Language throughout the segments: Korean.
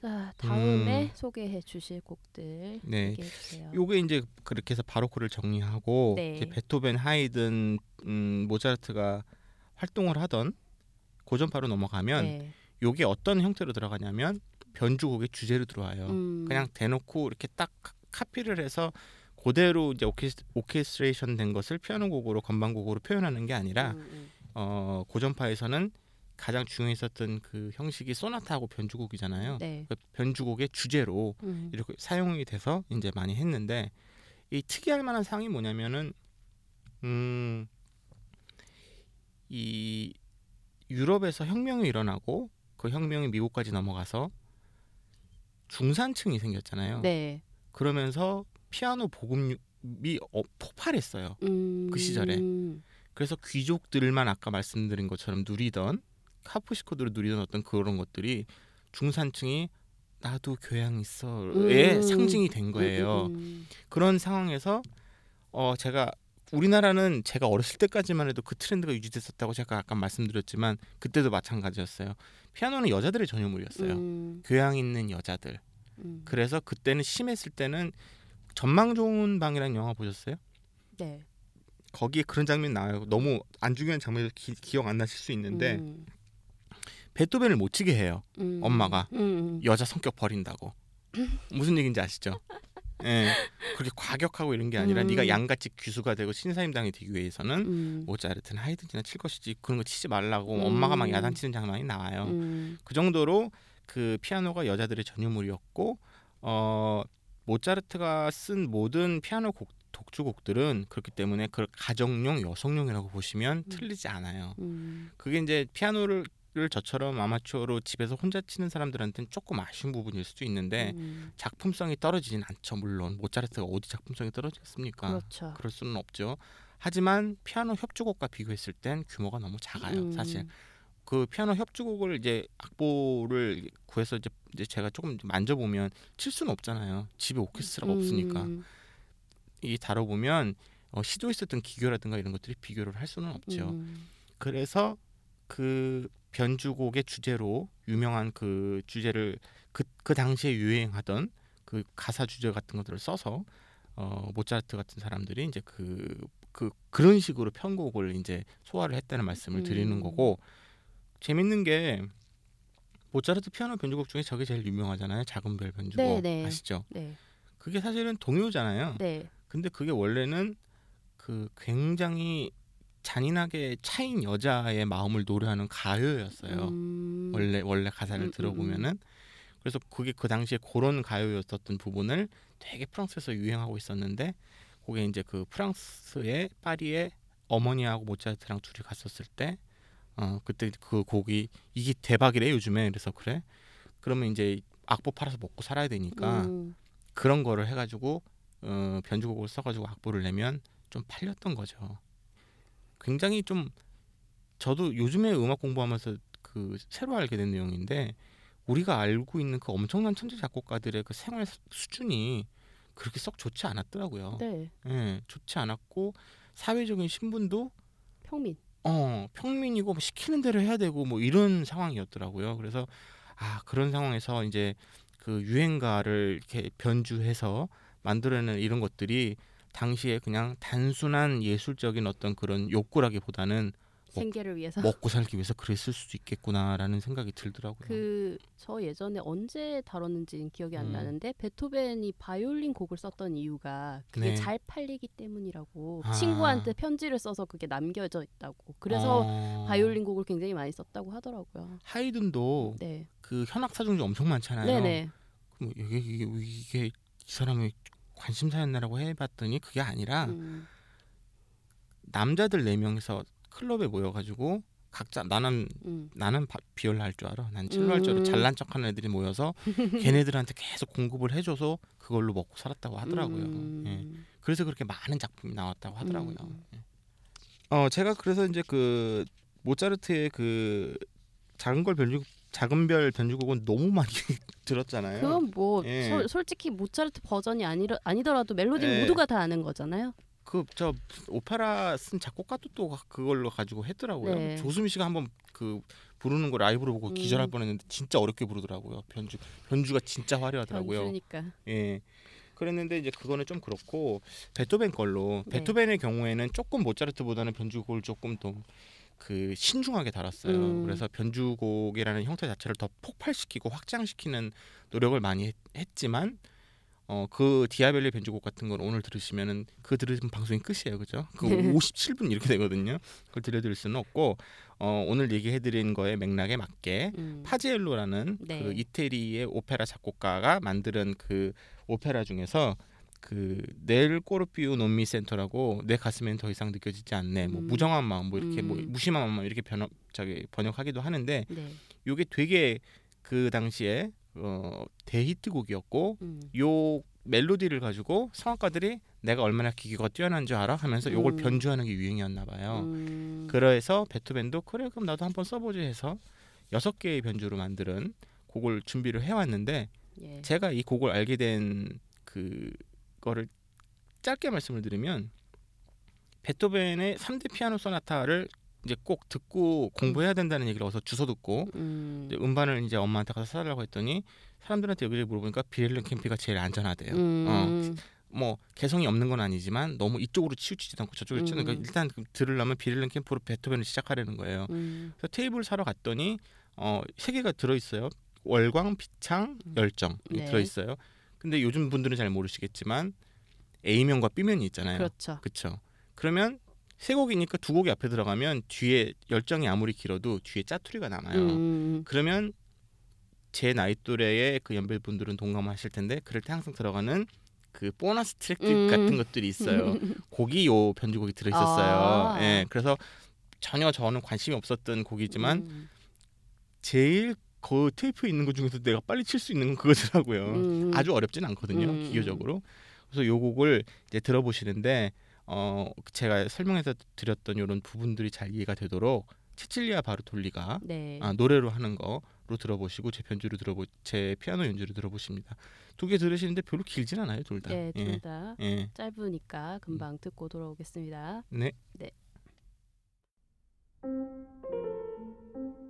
자, 다음에 음. 소개해 주실 곡들 네. 얘기해 주세요. 요게 이제 그렇게 해서 바로크를 정리하고 네. 이제 베토벤, 하이든, 음, 모차르트가 활동을 하던 고전파로 넘어가면 네. 요게 어떤 형태로 들어가냐면 변주곡의 주제로 들어와요. 음. 그냥 대놓고 이렇게 딱 카- 카피를 해서 그대로 이제 오케스, 오케스트레이션 된 것을 피아노 곡으로 건반 곡으로 표현하는 게 아니라 음, 음. 어, 고전파에서는 가장 중요했었던 그 형식이 소나타하고 변주곡이잖아요. 네. 그 변주곡의 주제로 음. 이렇게 사용이 돼서 이제 많이 했는데 이 특이할 만한 상이 뭐냐면은 음, 이 유럽에서 혁명이 일어나고 그 혁명이 미국까지 넘어가서 중산층이 생겼잖아요. 네. 그러면서 피아노 보급률이 어, 폭발했어요. 음. 그 시절에. 그래서 귀족들만 아까 말씀드린 것처럼 누리던 카프시코드로 누리던 어떤 그런 것들이 중산층이 나도 교양 있어의 음. 상징이 된 거예요. 음, 음, 그런 상황에서 어 제가 우리나라는 제가 어렸을 때까지만 해도 그 트렌드가 유지됐었다고 제가 아까 말씀드렸지만 그때도 마찬가지였어요. 피아노는 여자들의 전유물이었어요. 음, 교양 있는 여자들. 음. 그래서 그때는 심했을 때는 전망 좋은 방이라는 영화 보셨어요? 네. 거기에 그런 장면 나와요. 너무 안 중요한 장면을 기, 기억 안 나실 수 있는데 음, 베토벤을 못 치게 해요. 음. 엄마가. 음, 음. 여자 성격 버린다고. 무슨 얘기인지 아시죠? 예. 그렇게 과격하고 이런 게 아니라 음. 네가 양같이 귀수가 되고 신사임당이 되기 위해서는 음. 모차르트는 하이든이나 칠 것이지 그런 거 치지 말라고 음. 엄마가 막 야단치는 장면이 나와요. 음. 그 정도로 그 피아노가 여자들의 전유물이었고 어 모차르트가 쓴 모든 피아노 곡 독주곡들은 그렇기 때문에 그 가정용 여성용이라고 보시면 음. 틀리지 않아요. 음. 그게 이제 피아노를 를 저처럼 아마추어로 집에서 혼자 치는 사람들한테는 조금 아쉬운 부분일 수도 있는데 음. 작품성이 떨어지진 않죠. 물론 모차르트가 어디 작품성이 떨어지겠습니까? 그렇죠. 그럴 수는 없죠. 하지만 피아노 협주곡과 비교했을 땐 규모가 너무 작아요. 음. 사실 그 피아노 협주곡을 이제 악보를 구해서 이제, 제가 조금 만져보면 칠 수는 없잖아요. 집에 오케스트라가 없으니까 음. 이 다뤄보면 어, 시도했었던 기교라든가 이런 것들이 비교를 할 수는 없죠. 음. 그래서 그 변주곡의 주제로 유명한 그 주제를 그, 그 당시에 유행하던 그 가사 주제 같은 것들을 써서 어 모차르트 같은 사람들이 이제 그, 그 그런 식으로 편곡을 이제 소화를 했다는 말씀을 드리는 음. 거고 재밌는 게 모차르트 피아노 변주곡 중에 저게 제일 유명하잖아요. 작은 별 변주곡 네, 네. 아시죠? 네. 그게 사실은 동요잖아요. 네. 근데 그게 원래는 그 굉장히 잔인하게 차인 여자의 마음을 노래하는 가요였어요. 음. 원래 원래 가사를 음, 음, 들어보면은 그래서 그게 그 당시에 그런 가요였었던 부분을 되게 프랑스에서 유행하고 있었는데 그게 이제 그 프랑스의 파리에 어머니하고 모차르트랑 둘이 갔었을 때 어 그때 그 곡이 이게 대박이래 요즘에 그래서 그래 그러면 이제 악보 팔아서 먹고 살아야 되니까 음. 그런 거를 해가지고 어, 변주곡을 써가지고 악보를 내면 좀 팔렸던 거죠. 굉장히 좀 저도 요즘에 음악 공부하면서 그 새로 알게 된 내용인데 우리가 알고 있는 그 엄청난 천재 작곡가들의 그 생활 수- 수준이 그렇게 썩 좋지 않았더라고요. 네. 예, 좋지 않았고 사회적인 신분도 평민. 어 평민이고 뭐 시키는 대로 해야 되고 뭐 이런 상황이었더라고요. 그래서 아 그런 상황에서 이제 그 유행가를 이렇게 변주해서 만들어내는 이런 것들이 당시에 그냥 단순한 예술적인 어떤 그런 욕구라기보다는 생계를 위해서. 먹고 살기 위해서 그랬을 수도 있겠구나라는 생각이 들더라고요. 그 저 예전에 언제 다뤘는지는 기억이 안 음. 나는데 베토벤이 바이올린 곡을 썼던 이유가 그게 네. 잘 팔리기 때문이라고 아. 친구한테 편지를 써서 그게 남겨져 있다고 그래서 어, 바이올린 곡을 굉장히 많이 썼다고 하더라고요. 하이든도 네, 그 현악 사중이 엄청 많잖아요. 네네. 그럼 이게, 이게 이게 이 사람의 관심사였나라고 해봤더니 그게 아니라 음, 남자들 네 명이서 클럽에 모여가지고 각자 나는 음. 나는 바, 비올라 할 줄 알아. 난 첼로 할줄 알아. 음. 잘난 척하는 애들이 모여서 걔네들한테 계속 공급을 해줘서 그걸로 먹고 살았다고 하더라고요. 음. 예. 그래서 그렇게 많은 작품이 나왔다고 하더라고요. 음. 예. 어 제가 그래서 이제 그 모차르트의 그 작은 걸 변주 작은 별 변주곡은 너무 많이 들었잖아요. 그건 뭐 예. 소- 솔직히 모차르트 버전이 아니라, 아니더라도 멜로디 예. 모두가 다 아는 거잖아요. 그 저 오페라 쓴 작곡가도 또 그걸로 가지고 했더라고요. 네. 조수미 씨가 한번 그 부르는 거 라이브로 보고 음. 기절할 뻔했는데 진짜 어렵게 부르더라고요. 변주 변주가 진짜 화려하더라고요. 변주니까. 예. 그랬는데 이제 그거는 좀 그렇고 베토벤 걸로 네. 베토벤의 경우에는 조금 모차르트보다는 변주곡을 조금 더 그 신중하게 달았어요. 음. 그래서 변주곡이라는 형태 자체를 더 폭발시키고 확장시키는 노력을 많이 했, 지만 어 그 디아벨리 변주곡 같은 걸 오늘 들으시면은 그 들으신 방송이 끝이에요, 그죠? 그 네. 57분 이렇게 되거든요. 그걸 들려드릴 수는 없고 어 오늘 얘기해드린 거에 맥락에 맞게 음. 파지엘로라는 네. 그 이태리의 오페라 작곡가가 만든 그 오페라 중에서 그 넬 꼬르피우 논미 센터라고 내 가슴엔 더 이상 느껴지지 않네 뭐 음. 무정한 마음 뭐 이렇게 뭐 음. 무심한 마음 이렇게 번역 저기 번역하기도 하는데 네. 요게 되게 그 당시에 어 대히트곡이었고 음. 요 멜로디를 가지고 성악가들이 내가 얼마나 기교가 뛰어난 줄 알아 하면서 요걸 음. 변주하는 게 유행이었나 봐요. 음. 그래서 베토벤도 그래 그럼 나도 한번 써보지 해서 여섯 개의 변주로 만드는 곡을 준비를 해왔는데 예. 제가 이 곡을 알게 된 그 거를 짧게 말씀을 드리면 베토벤의 3대 피아노 소나타를 이제 꼭 듣고 공부해야 된다는 얘기를 어서 주워 듣고 음. 이제 음반을 이제 엄마한테 가서 사달라고 했더니 사람들한테 여기저기 물어보니까 비렐름 캠피가 제일 안전하대요. 어, 음. 뭐 개성이 없는 건 아니지만 너무 이쪽으로 치우치지도 않고 저쪽으로 치우는 음. 그러니까 일단 들으려면 비렐름 캠프로 베토벤을 시작하려는 거예요. 음. 그래서 테이블 사러 갔더니 어세 개가 들어 있어요. 월광, 비창, 음. 열정 이 네. 들어 있어요. 근데 요즘 분들은 잘 모르시겠지만 A면과 B면이 있잖아요. 그렇죠. 그렇죠. 그러면 세 곡이니까 두 곡이 앞에 들어가면 뒤에 열정이 아무리 길어도 뒤에 짜투리가 남아요. 음. 그러면 제 나이 또래의 그 연배 분들은 동감하실 텐데 그럴 때 항상 들어가는 그 보너스 트랙 음. 같은 것들이 있어요. 곡이 요 변주곡이 들어 있었어요. 아. 예. 그래서 전혀 저는 관심이 없었던 곡이지만 음. 제일 그 테이프에 있는 것 중에서 내가 빨리 칠 수 있는 건 그거더라고요. 음. 아주 어렵진 않거든요, 음. 기교적으로. 그래서 요 곡을 이제 들어보시는데 어 제가 설명해서 드렸던 이런 부분들이 잘 이해가 되도록 치칠리아 바르톨리가 네. 아, 노래로 하는 거로 들어보시고 제 편주로 들어보 제 피아노 연주를 들어보십니다. 두 개 들으시는데 별로 길진 않아요, 둘 다. 네, 예. 둘다 예. 짧으니까 금방 듣고 돌아오겠습니다. 네. Cor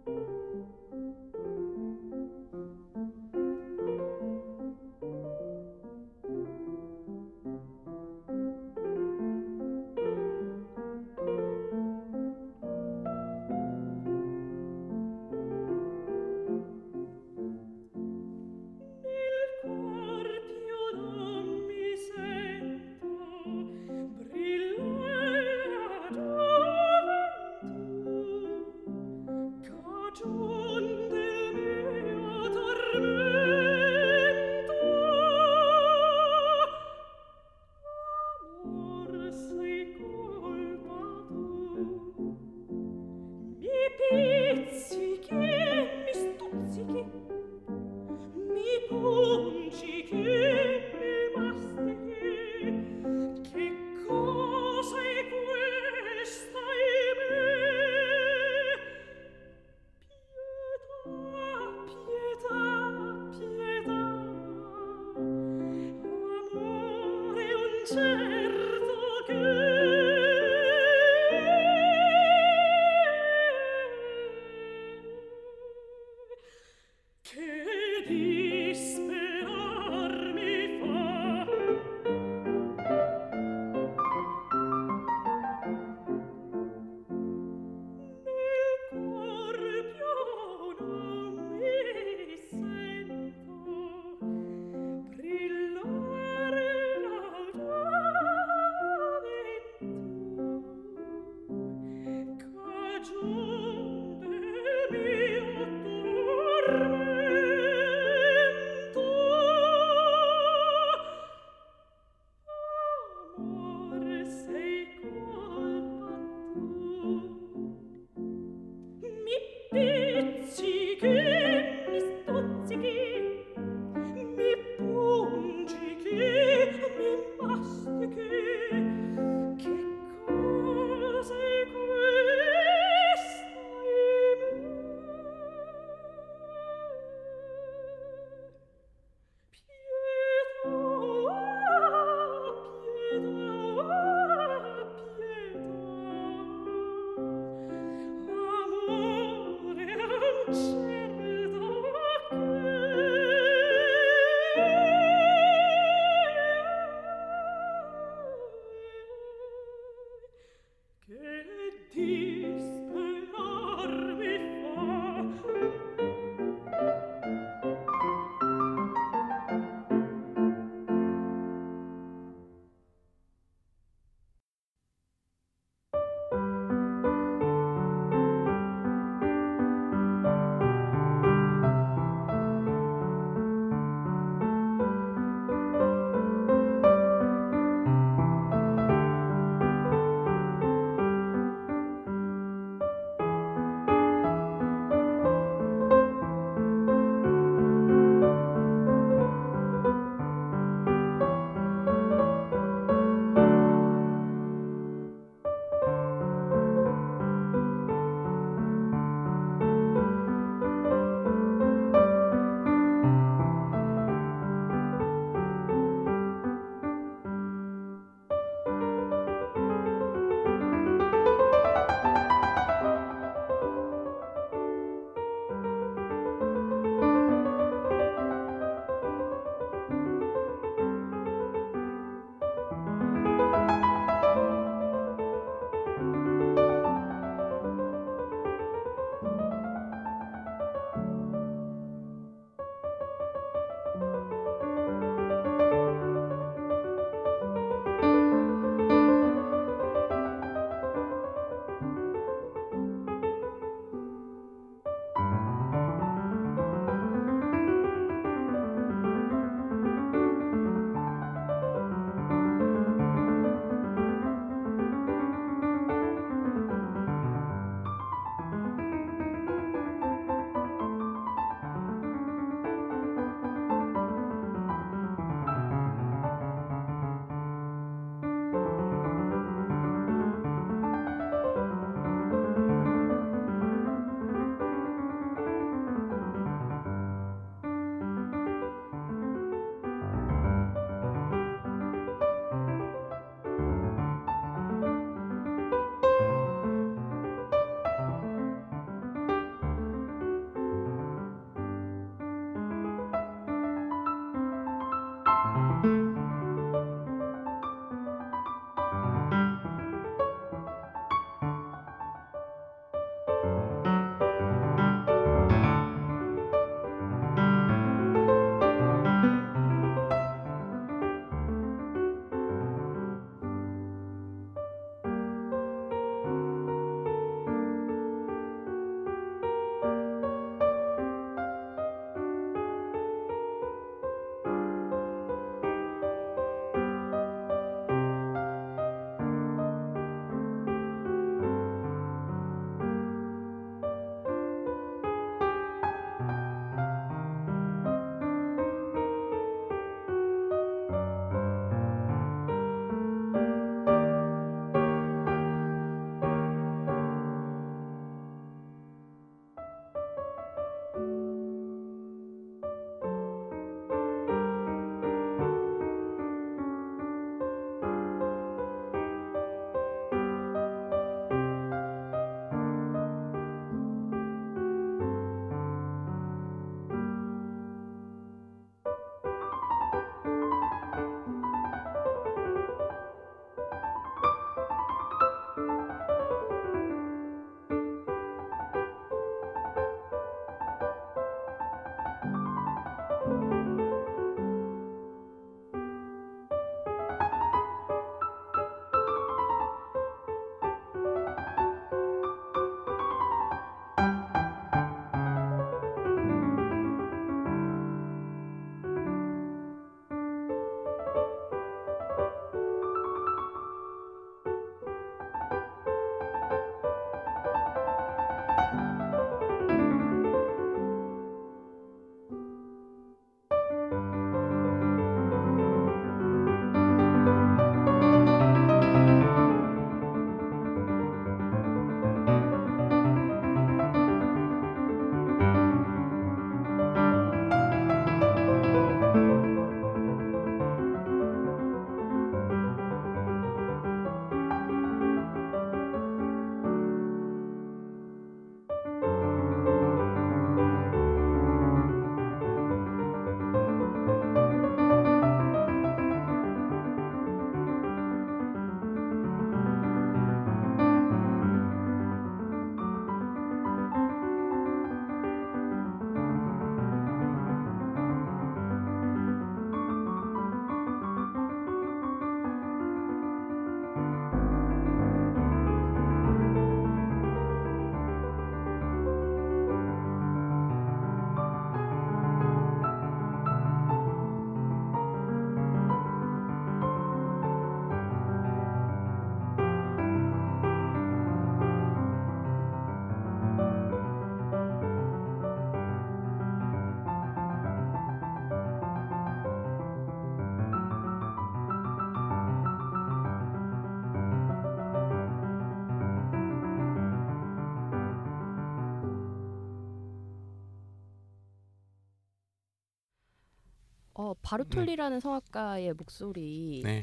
바르톨리라는 성악가의 목소리 네.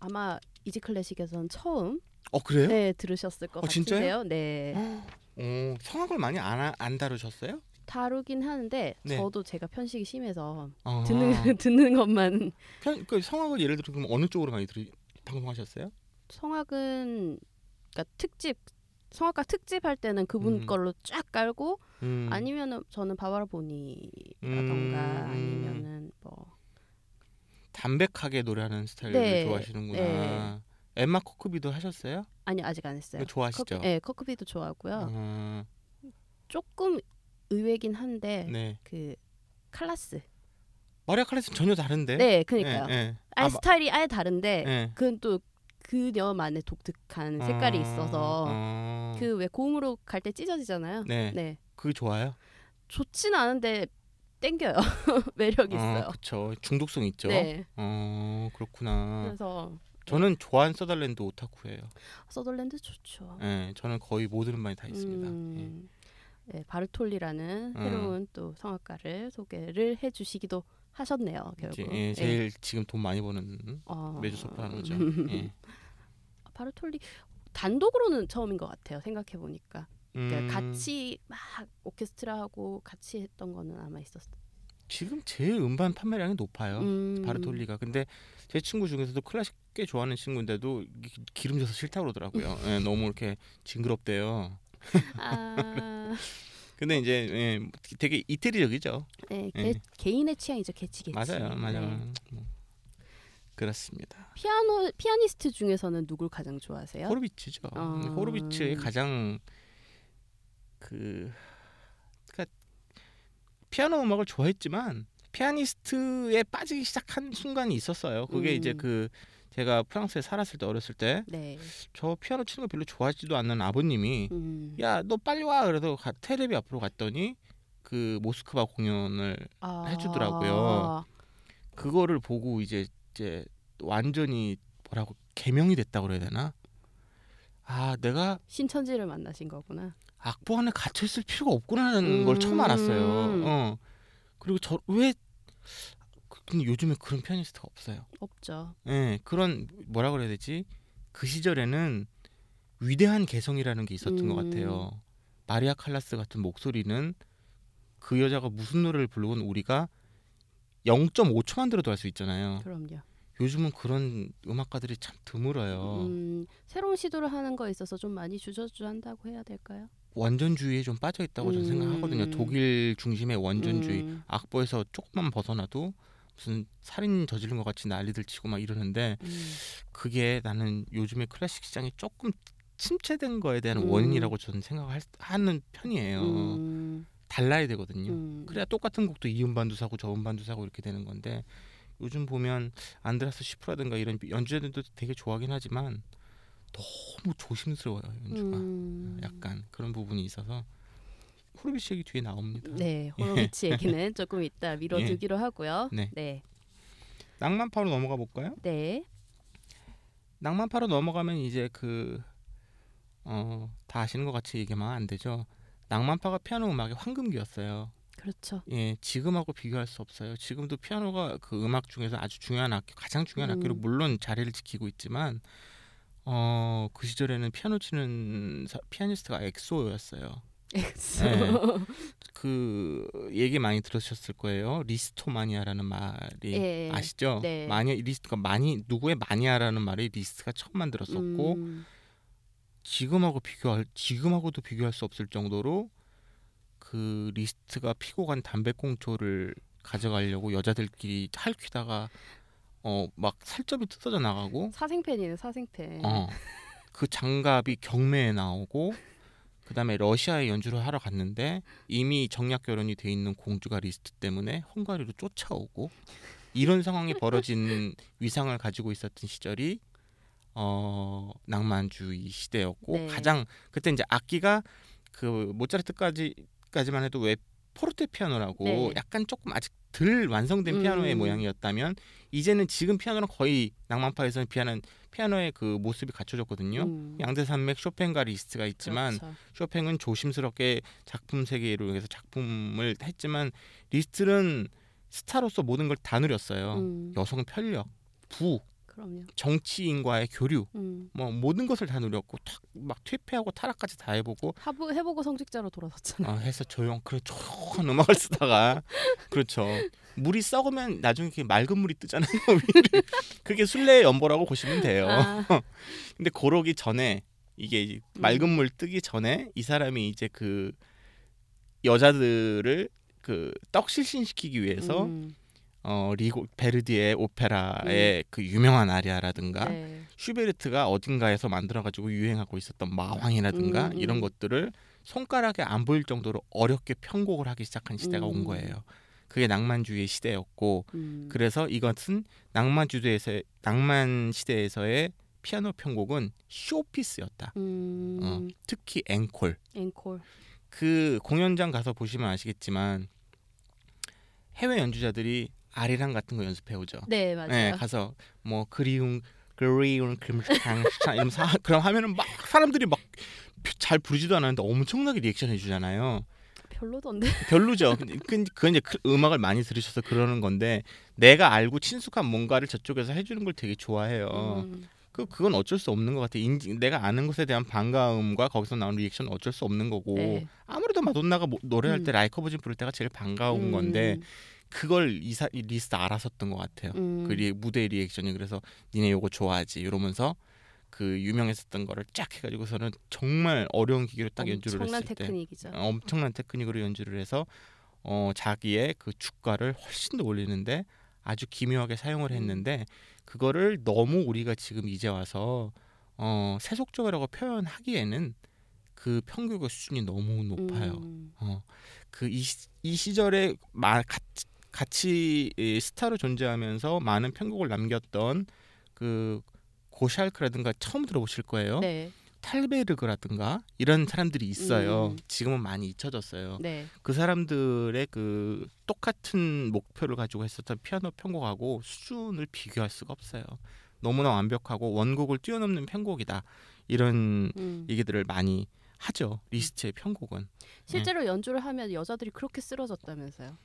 아마 이지 클래식에선 처음 어 그래요? 네 들으셨을 것 어, 진짜요? 같은데요. 네 어, 성악을 많이 안, 안 다루셨어요? 다루긴 하는데 네. 저도 제가 편식이 심해서 어. 듣는 듣는 것만 편, 그 성악을 예를 들어 그럼 어느 쪽으로 많이 들으, 방송하셨어요? 성악은 그러니까 특집 성악가 특집 할 때는 그분 음. 걸로 쫙 깔고 음. 아니면은 저는 바바라 보니라던가 음. 아니면은 뭐 담백하게 노래하는 스타일을 네. 좋아하시는구나. 네. 엠마 코크비도 하셨어요? 아니 아직 안 했어요. 좋아하시죠? 커, 네, 커크비도 좋아하고요. 어, 조금 의외긴 한데 네. 그 칼라스. 마리아 칼레스 전혀 다른데. 네, 그러니까요. 예, 예. 아예 아, 스타일이 아예 다른데 예. 그건 또 그녀만의 독특한 색깔이 어, 있어서 어. 그왜 고음으로 갈 때 찢어지잖아요. 네. 네. 그게 좋아요. 좋지는 않은데 땡겨요. 매력 있어요. 어, 그쵸. 중독성 있죠. 네. 어, 그렇구나. 그래서 저는 조한 서덜랜드 오타쿠예요. 서덜랜드 좋죠. 예, 저는 거의 모든 음반이 다 있습니다. 예. 음, 네, 바르톨리라는 음. 새로운 또 성악가를 소개를 해주시기도 하셨네요. 이제, 결국. 예, 네. 제일 지금 돈 많이 버는 어, 매주 소프라노죠. 예. 바르톨리 단독으로는 처음인 것 같아요. 생각해 보니까 그러니까 음, 같이 막 오케스트라하고 같이 했던 거는 아마 있었어요. 지금 제일 음반 판매량이 높아요. 음. 바르톨리가. 근데 제 친구 중에서도 클래식 꽤 좋아하는 친구인데도 기- 기름져서 싫다 그러더라고요. 예, 너무 이렇게 징그럽대요. 아, 근데 이제 예, 되게 이태리적이죠. 네, 예. 개, 개인의 취향이죠. 개치 개치. 맞아요, 맞아요. 네. 뭐, 그렇습니다. 피아노 피아니스트 중에서는 누굴 가장 좋아하세요? 호르비츠죠. 어. 호르비츠의 가장 그 그러니까 피아노 음악을 좋아했지만 피아니스트에 빠지기 시작한 순간이 있었어요. 그게 음. 이제 그 제가 프랑스에 살았을 때 어렸을 때 네. 저 피아노 치는 거 별로 좋아하지도 않는 아버님이 음. 야너 빨리 와 그래서 가- 테레비 앞으로 갔더니 그 모스크바 공연을 아. 해주더라고요. 그거를 보고 이제 이제 완전히 뭐라고 개명이 됐다 그래야 되나? 아 내가 신천지를 만나신 거구나. 악보 안에 갇혀 있을 필요가 없구나라는 음. 걸 처음 알았어요. 어. 그리고 저 왜 근데 요즘에 그런 피아니스트가 없어요. 없죠. 예, 그런 뭐라 그래야 되지? 그 시절에는 위대한 개성이라는 게 있었던 음. 것 같아요. 마리아 칼라스 같은 목소리는 그 여자가 무슨 노래를 부르건 우리가 0.5초만 들어도 알 수 있잖아요. 그럼요. 요즘은 그런 음악가들이 참 드물어요. 음, 새로운 시도를 하는 거에 있어서 좀 많이 주저주한다고 해야 될까요? 원전주의에 좀 빠져 있다고 저는 음. 생각하거든요. 독일 중심의 원전주의. 음, 악보에서 조금만 벗어나도 무슨 살인 저지른 것 같이 난리들 치고 막 이러는데 음. 그게 나는 요즘에 클래식 시장이 조금 침체된 거에 대한 음. 원인이라고 저는 생각하는 편이에요. 음, 달라야 되거든요. 음. 그래야 똑같은 곡도 이 음반도 사고 저 음반도 사고 이렇게 되는 건데 요즘 보면 안드라스 시프라든가 이런 연주자들도 되게 좋아하긴 하지만 너무 조심스러워요 연주가 음. 약간 그런 부분이 있어서 호르비치 얘기 뒤에 나옵니다. 네, 호로비치 얘기는 조금 이따 미뤄두기로 하고요. 네. 네, 낭만파로 넘어가 볼까요? 네. 낭만파로 넘어가면 이제 그 어, 다 아시는 것 같이 얘기하면 안 되죠. 낭만파가 피아노 음악의 황금기였어요. 그렇죠. 예, 지금하고 비교할 수 없어요. 지금도 피아노가 그 음악 중에서 아주 중요한 악기, 가장 중요한 음. 악기로 물론 자리를 지키고 있지만 어, 그 시절에는 피아노 치는 사- 피아니스트가 엑소였어요. 엑소. 네. 그 얘기 많이 들으셨을 거예요. 리스토마니아라는 말이 예. 아시죠? 네. 마니아 리스트가 많이 누구의 마니아라는 말이 리스트가 처음 만들었었고 음, 지금하고 비교할 지금하고도 비교할 수 없을 정도로 그 리스트가 피고 간 담배꽁초를 가져가려고 여자들끼리 할퀴다가 어 막 살점이 뜯어져 나가고 사생팬이네 사생팬. 어 그 장갑이 경매에 나오고 그다음에 러시아에 연주를 하러 갔는데 이미 정략 결혼이 돼 있는 공주가 리스트 때문에 헝가리로 쫓아오고 이런 상황이 벌어진 위상을 가지고 있었던 시절이 어 낭만주의 시대였고 네. 가장 그때 이제 악기가 그 모차르트까지까지만 해도 왜 포르테 피아노라고 네. 약간 조금 아직 덜 완성된 피아노의 음. 모양이었다면 이제는 지금 피아노는 거의 낭만파에서는 피아노 피아노의 그 모습이 갖춰졌거든요. 음, 양대 산맥 쇼팽과 리스트가 있지만 그렇죠. 쇼팽은 조심스럽게 작품 세계로 해서 작품을 했지만 리스트는 스타로서 모든 걸 다 누렸어요. 음, 여성 편력, 부, 그럼요. 정치인과의 교류, 음. 뭐 모든 것을 다 누렸고 탁, 막 퇴폐하고 타락까지 다 해보고 하부, 해보고 성직자로 돌아섰잖아요. 어, 해서 조용 그 조용한 음악을 쓰다가 그렇죠. 물이 썩으면 나중에 이렇게 맑은 물이 뜨잖아요. 그게 순례의 연보라고 보시면 돼요. 아, 근데 그러기 전에 이게 음. 맑은 물 뜨기 전에 이 사람이 이제 그 여자들을 그 떡실신시키기 위해서 음, 어 리고 베르디의 오페라의 그 유명한 아리아라든가 네. 슈베르트가 어딘가에서 만들어가지고 유행하고 있었던 마왕이라든가 음, 음. 이런 것들을 손가락에 안 보일 정도로 어렵게 편곡을 하기 시작한 시대가 음. 온 거예요. 그게 낭만주의 시대였고 음. 그래서 이것은 낭만주의에서 낭만 시대에서의 피아노 편곡은 쇼피스였다. 음, 어, 특히 앵콜. 앵콜. 그 공연장 가서 보시면 아시겠지만 해외 연주자들이 아리랑 같은 거 연습해 오죠. 네 맞아요. 네, 가서 뭐 그리운 그리운 금강산 이러면서 하- 그럼 하면은 막 사람들이 막 잘 부르지도 않았는데 엄청나게 리액션 해주잖아요. 별로던데. 별로죠. 그- 그건 이제 그 음악을 많이 들으셔서 그러는 건데 내가 알고 친숙한 뭔가를 저쪽에서 해주는 걸 되게 좋아해요. 음, 그 그건 어쩔 수 없는 것 같아. 인지, 내가 아는 것에 대한 반가움과 거기서 나오는 리액션은 어쩔 수 없는 거고 네. 아무래도 마돈나가 뭐- 노래할 음. 때 Like a Virgin 부를 때가 제일 반가운 음, 건데 그걸 이사 이 리스트 알았었던 것 같아요. 음, 그 리, 무대 리액션이 그래서 니네 요거 좋아하지 이러면서 그 유명했었던 거를 쫙 해가지고서는 정말 어려운 기교로 딱 연주를 했을 때 테크닉이죠. 어, 엄청난 테크닉으로 연주를 해서 어, 자기의 그 주가를 훨씬 더 올리는데 아주 교묘하게 사용을 음. 했는데 그거를 너무 우리가 지금 이제 와서 어, 세속적이라고 표현하기에는 그 편곡의 수준이 너무 높아요. 음, 어, 그 이 이 시절에 마, 같이, 같이 이 스타로 존재하면서 많은 편곡을 남겼던 그 고샬크라든가 처음 들어보실 거예요. 네, 탈베르그라든가 이런 사람들이 있어요. 음. 지금은 많이 잊혀졌어요. 네, 그 사람들의 그 똑같은 목표를 가지고 했었던 피아노 편곡하고 수준을 비교할 수가 없어요. 너무나 완벽하고 원곡을 뛰어넘는 편곡이다. 이런 음. 얘기들을 많이 하죠. 리스트의 편곡은. 실제로 연주를 하면 여자들이 그렇게 쓰러졌다면서요.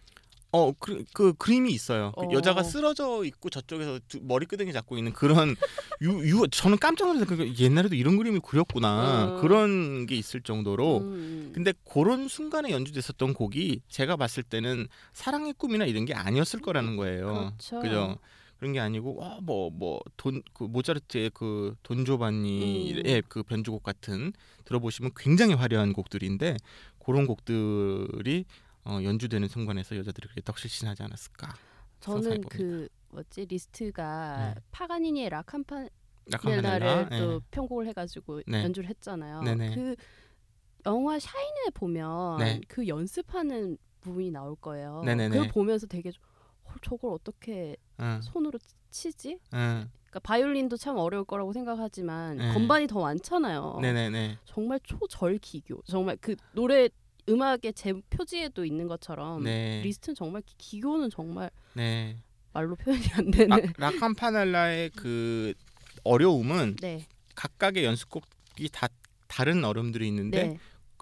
어, 그, 그 그림이 있어요. 그 어. 여자가 쓰러져 있고 저쪽에서 두- 머리 끄댕이 잡고 있는 그런 유, 유 저는 깜짝 놀랐어요. 그 옛날에도 이런 그림이 그렸구나. 어. 그런 게 있을 정도로 음, 근데 그런 순간에 연주됐었던 곡이 제가 봤을 때는 사랑의 꿈이나 이런 게 아니었을 거라는 거예요. 그렇죠. 그죠? 그런 게 아니고 뭐뭐돈 그 모차르트의 그 돈조반니의 음. 그 변주곡 같은 들어보시면 굉장히 화려한 곡들인데 그런 곡들이 어, 연주되는 순간에서 여자들이 그렇게 덕실신하지 않았을까? 저는. 그 뭐지 리스트가 네. 파가니니의 라캄파넬라를 라캄파넬라, 또 예. 편곡을 해가지고 네. 연주를 했잖아요. 네네. 그 영화 샤인에 보면 네. 그 연습하는 부분이 나올 거예요. 네네네. 그걸 보면서 되게 어, 저걸 어떻게 응, 손으로 치지? 응, 그러니까 바이올린도 참 어려울 거라고 생각하지만 네. 건반이 더 많잖아요. 네네네. 정말 초절 기교. 정말 그 노래 음악의 제 표지에도 있는 것처럼 네, 리스트는 정말 기- 기교는 정말 네. 말로 표현이 안 되는. 아, 라캄파넬라의 그 어려움은 네, 각각의 연습곡이 다 다른 어려움들이 있는데 네,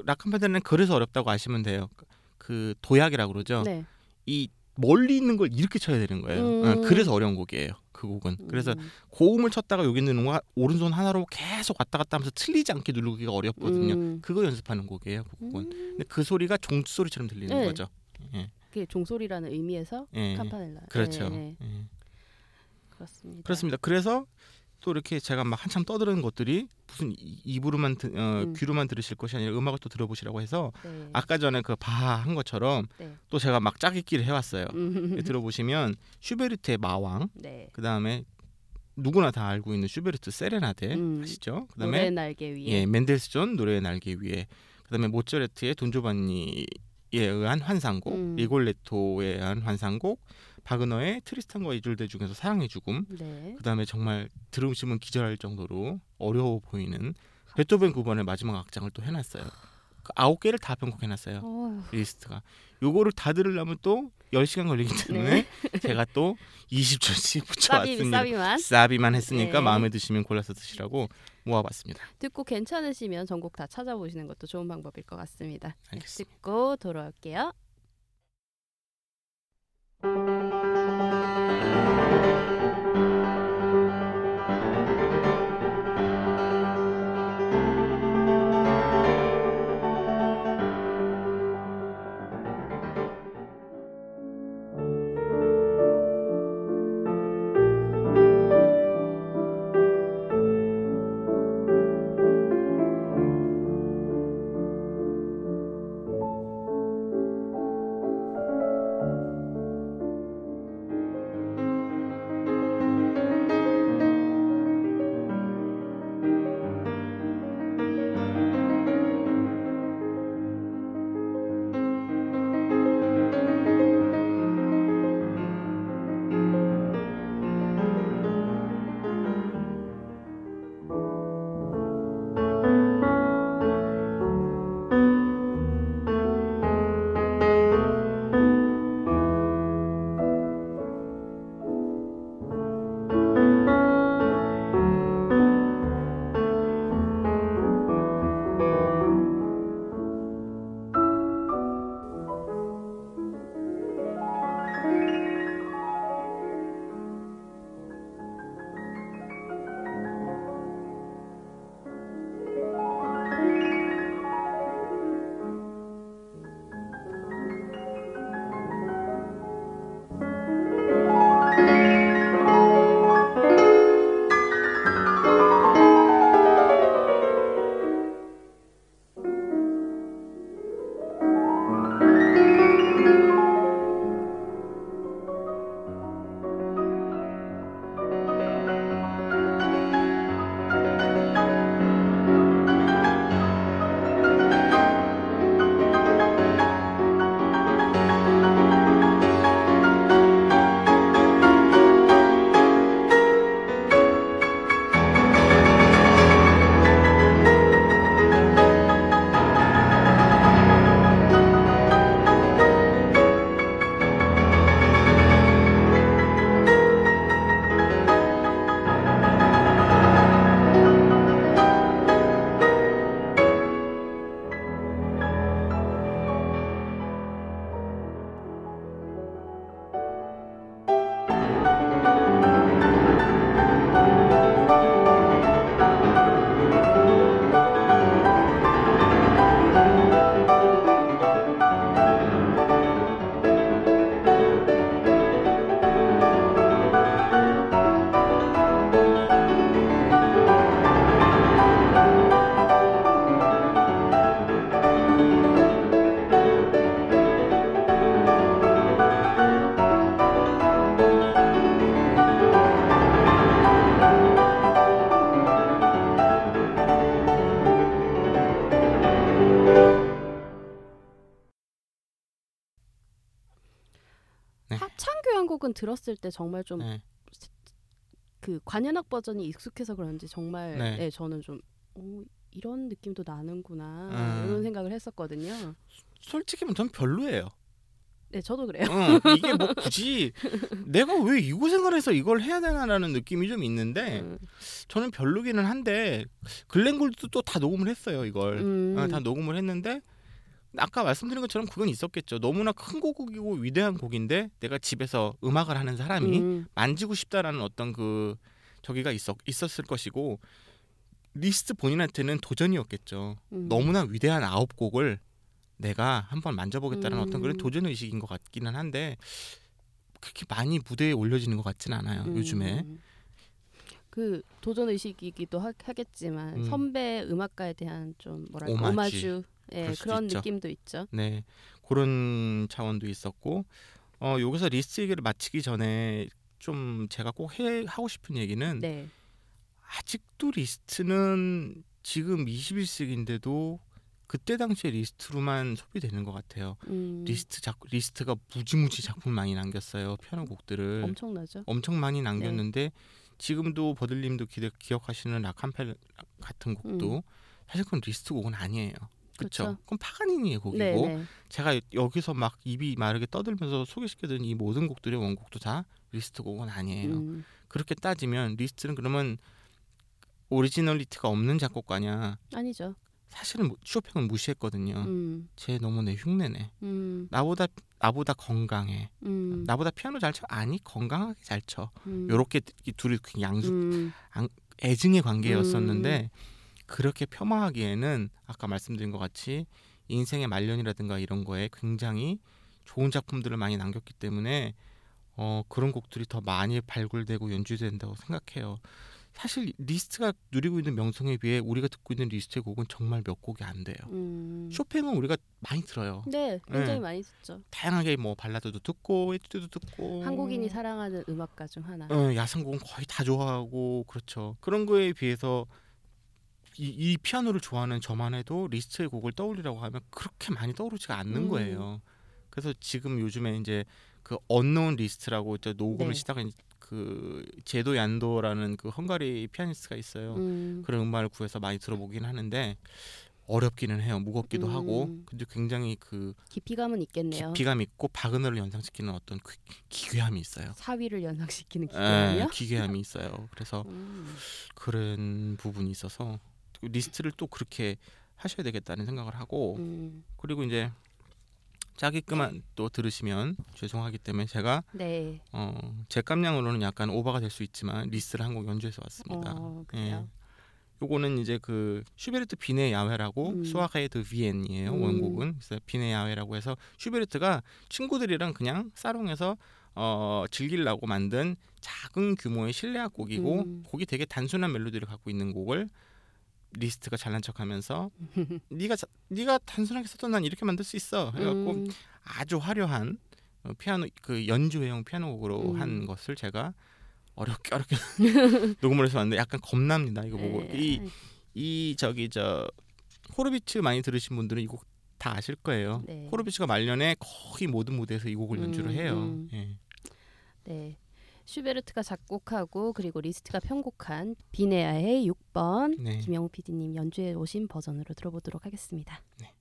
라캄파넬라는 그래서 어렵다고 아시면 돼요. 그 도약이라고 그러죠. 네. 이 멀리 있는 걸 이렇게 쳐야 되는 거예요. 음. 어, 그래서 어려운 곡이에요. 그 곡은. 그래서 음, 고음을 쳤다가 여기 있는 거 오른손 하나로 계속 왔다 갔다 하면서 틀리지 않게 누르기가 어렵거든요. 음, 그거 연습하는 곡이에요. 그 곡은. 음, 근데 그 소리가 종소리처럼 들리는 네. 거죠. 예. 그게 종소리라는 의미에서 예. 캄파넬라. 그렇죠. 네, 네, 예. 그렇습니다. 그렇습니다. 그래서 또 이렇게 제가 막 한참 떠드는 것들이 무슨 이- 입으로만 드, 어, 음. 귀로만 들으실 것이 아니라 음악을 또 들어보시라고 해서 네. 아까 전에 그 바하 한 것처럼 네. 또 제가 막 짜깁기를 해왔어요. 음, 들어보시면 슈베르트의 마왕, 네. 그 다음에 누구나 다 알고 있는 슈베르트 세레나데 음. 아시죠? 그 노래 다음에 날개 위에. 예 멘델스존 노래의 날개 위에, 그 다음에 모차르트의 돈조반니에 의한 환상곡, 음. 리골레토에 의한 환상곡, 바그너의 트리스탄과 이졸데 중에서 사랑의 죽음, 네. 그 다음에 정말 들으시면 기절할 정도로 어려워 보이는 베토벤 9번의 마지막 악장을 또 해놨어요. 그 아홉 개를 다 편곡해놨어요. 어, 리스트가. 요거를 다 들으려면 또 10시간 걸리기 때문에 제가 또 20초씩 네. 싸비 붙여왔습니다. 싸비 만 싸비만 했으니까 네. 마음에 드시면 골라서 드시라고 모아봤습니다. 듣고 괜찮으시면 전곡 다 찾아보시는 것도 좋은 방법일 것 같습니다. 네, 알겠습니다. 듣고 돌아올게요. 교향곡은 들었을 때 정말 좀 네. 그 관현악 버전이 익숙해서 그런지 정말 네. 네, 저는 좀 오, 이런 느낌도 나는구나 음. 이런 생각을 했었거든요. 솔직히 말하면 전 별로예요. 네, 저도 그래요. 어, 이게 뭐 굳이 내가 왜이 고생을 해서 이걸 해야 되나라는 느낌이 좀 있는데 음. 저는 별로기는 한데 글렌 골드도 또다 녹음을 했어요 이걸 음. 어, 다 녹음을 했는데 아까 말씀드린 것처럼 그건 있었겠죠 너무나 큰 곡이고 위대한 곡인데 내가 집에서 음악을 하는 사람이 음. 만지고 싶다라는 어떤 그 저기가 있었 있었을 것이고 리스트 본인한테는 도전이었겠죠 음. 너무나 위대한 아홉 곡을 내가 한번 만져보겠다는 음. 어떤 그런 도전 의식인 것 같기는 한데 그렇게 많이 무대에 올려지는 것 같진 않아요 음. 요즘에 그 도전 의식이기도 하, 하겠지만 음. 선배 음악가에 대한 좀 뭐랄까 오마주. 오마주, 예, 그런 있죠. 느낌도 있죠. 네 그런 차원도 있었고 어 여기서 리스트 얘기를 마치기 전에 좀 제가 꼭 해, 하고 싶은 얘기는 네. 아직도 리스트는 지금 21세기인데도 그때 당시의 리스트로만 소비되는 것 같아요. 음, 리스트 작 리스트가 무지무지 작품 많이 남겼어요. 피아노 곡들을 엄청나죠. 엄청 많이 남겼는데 지금도 버들님도 기, 기억하시는 라캄펠 같은 곡도 사실 그건 리스트 곡은 아니에요. 그렇죠. 그건 파가니니의 곡이고 네, 네. 제가 여기서 막 입이 마르게 떠들면서 소개시켜드린 이 모든 곡들의 원곡도 다 리스트 곡은 아니에요. 음, 그렇게 따지면 리스트는 그러면 오리지널리티가 없는 작곡가냐? 아니죠. 사실은 뭐- 쇼팽은 무시했거든요. 음, 쟤 너무 내 흉내내. 음, 나보다 나보다 건강해. 음, 나보다 피아노 잘 쳐? 아니 건강하게 잘 쳐. 음, 요렇게 이 둘이 그 앙숙 음, 애증의 관계였었는데 그렇게 폄하하기에는 아까 말씀드린 것 같이 인생의 말년이라든가 이런 거에 굉장히 좋은 작품들을 많이 남겼기 때문에 어, 그런 곡들이 더 많이 발굴되고 연주된다고 생각해요. 사실 리스트가 누리고 있는 명성에 비해 우리가 듣고 있는 리스트의 곡은 정말 몇 곡이 안 돼요. 음. 쇼팽은 우리가 많이 들어요. 네, 굉장히 네. 많이 듣죠. 다양하게 뭐 발라드도 듣고 에튀드도 듣고 한국인이 사랑하는 음악가 중 하나. 어, 야상곡은 거의 다 좋아하고 그렇죠. 그런 거에 비해서 이, 이 피아노를 좋아하는 저만 해도 리스트의 곡을 떠올리라고 하면 그렇게 많이 떠오르지가 않는 음. 거예요. 그래서 지금 요즘에 이제 그 언노운 리스트라고 이제 녹음을 네. 시작한 그 제노 얀도라는 그 헝가리 피아니스트가 있어요. 음, 그런 음악을 구해서 많이 들어보긴 하는데 어렵기는 해요. 무겁기도 음. 하고 근데 굉장히 그 깊이감은 있겠네요. 깊이감 있고 바그너를 연상시키는 어떤 그 기괴함이 있어요. 사위를 연상시키는 예, 기분이요. 기괴함이 있어요. 그래서 음, 그런 부분이 있어서 리스트를 또 그렇게 하셔야 되겠다는 생각을 하고 음, 그리고 이제 짜깁기만 또 들으시면 죄송하기 때문에 제가 네. 어, 제 깜냥으로는 약간 오버가 될 수 있지만 리스트를 한 곡 연주해서 왔습니다. 어, 그래요. 요거는 이제 그 슈베르트 비네 야회라고 음. Soirée de Vienne이에요 음. 원곡은 그래서 비네 야회라고 해서 슈베르트가 친구들이랑 그냥 사롱에서 어 즐기려고 만든 작은 규모의 실내악 곡이고 음. 곡이 되게 단순한 멜로디를 갖고 있는 곡을 리스트가 잘난 척하면서 네가 자- 네가 단순하게 써도 난 이렇게 만들 수 있어 해갖고 음, 아주 화려한 어, 피아노 그 연주회용 피아노 곡으로 음. 한 것을 제가 어렵게 어렵게 녹음을 해서 왔는데 약간 겁납니다 이거 보고 네. 이이 저기 저 호로비츠 많이 들으신 분들은 이 곡 다 아실 거예요. 네. 호로비츠가 말년에 거의 모든 무대에서 이 곡을 음, 연주를 해요. 음. 예. 네. 슈베르트가 작곡하고 그리고 리스트가 편곡한 비네 야회 6번 네. 김영욱 PD님 연주해 오신 버전으로 들어보도록 하겠습니다. Thank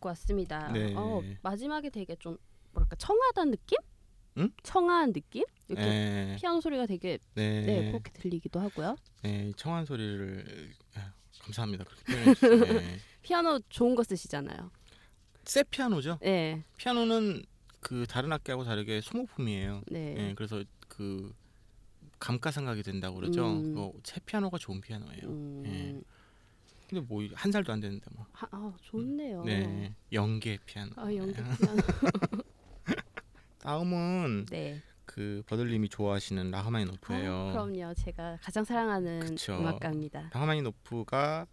듣고 왔습니다. 네. 어, 마지막에 되게 좀 뭐랄까 청아한 느낌? 응? 청아한 느낌? 이렇게 네. 피아노 소리가 되게 네. 네, 그렇게 들리기도 하고요. 네, 청한 소리를 아, 감사합니다. 그렇게 표현해. 네. 피아노 좋은 거 쓰시잖아요. 새 피아노죠. 네, 피아노는 그 다른 악기하고 다르게 소모품이에요. 네. 예, 그래서 그 감가상각이 된다고 그러죠. 음. 그거 새 피아노가 좋은 피아노예요. 음, 예. 근데 뭐 한 살도 안 됐는데 뭐. 하, 아, 좋네요. 네, 연계 피아노. 아, 연기 네. 피아노. 다음은 네. 그 버들님이 좋아하시는 라흐마니노프예요. 아, 그럼요. 제가 가장 사랑하는 그쵸. 음악가입니다. 라흐마니노프가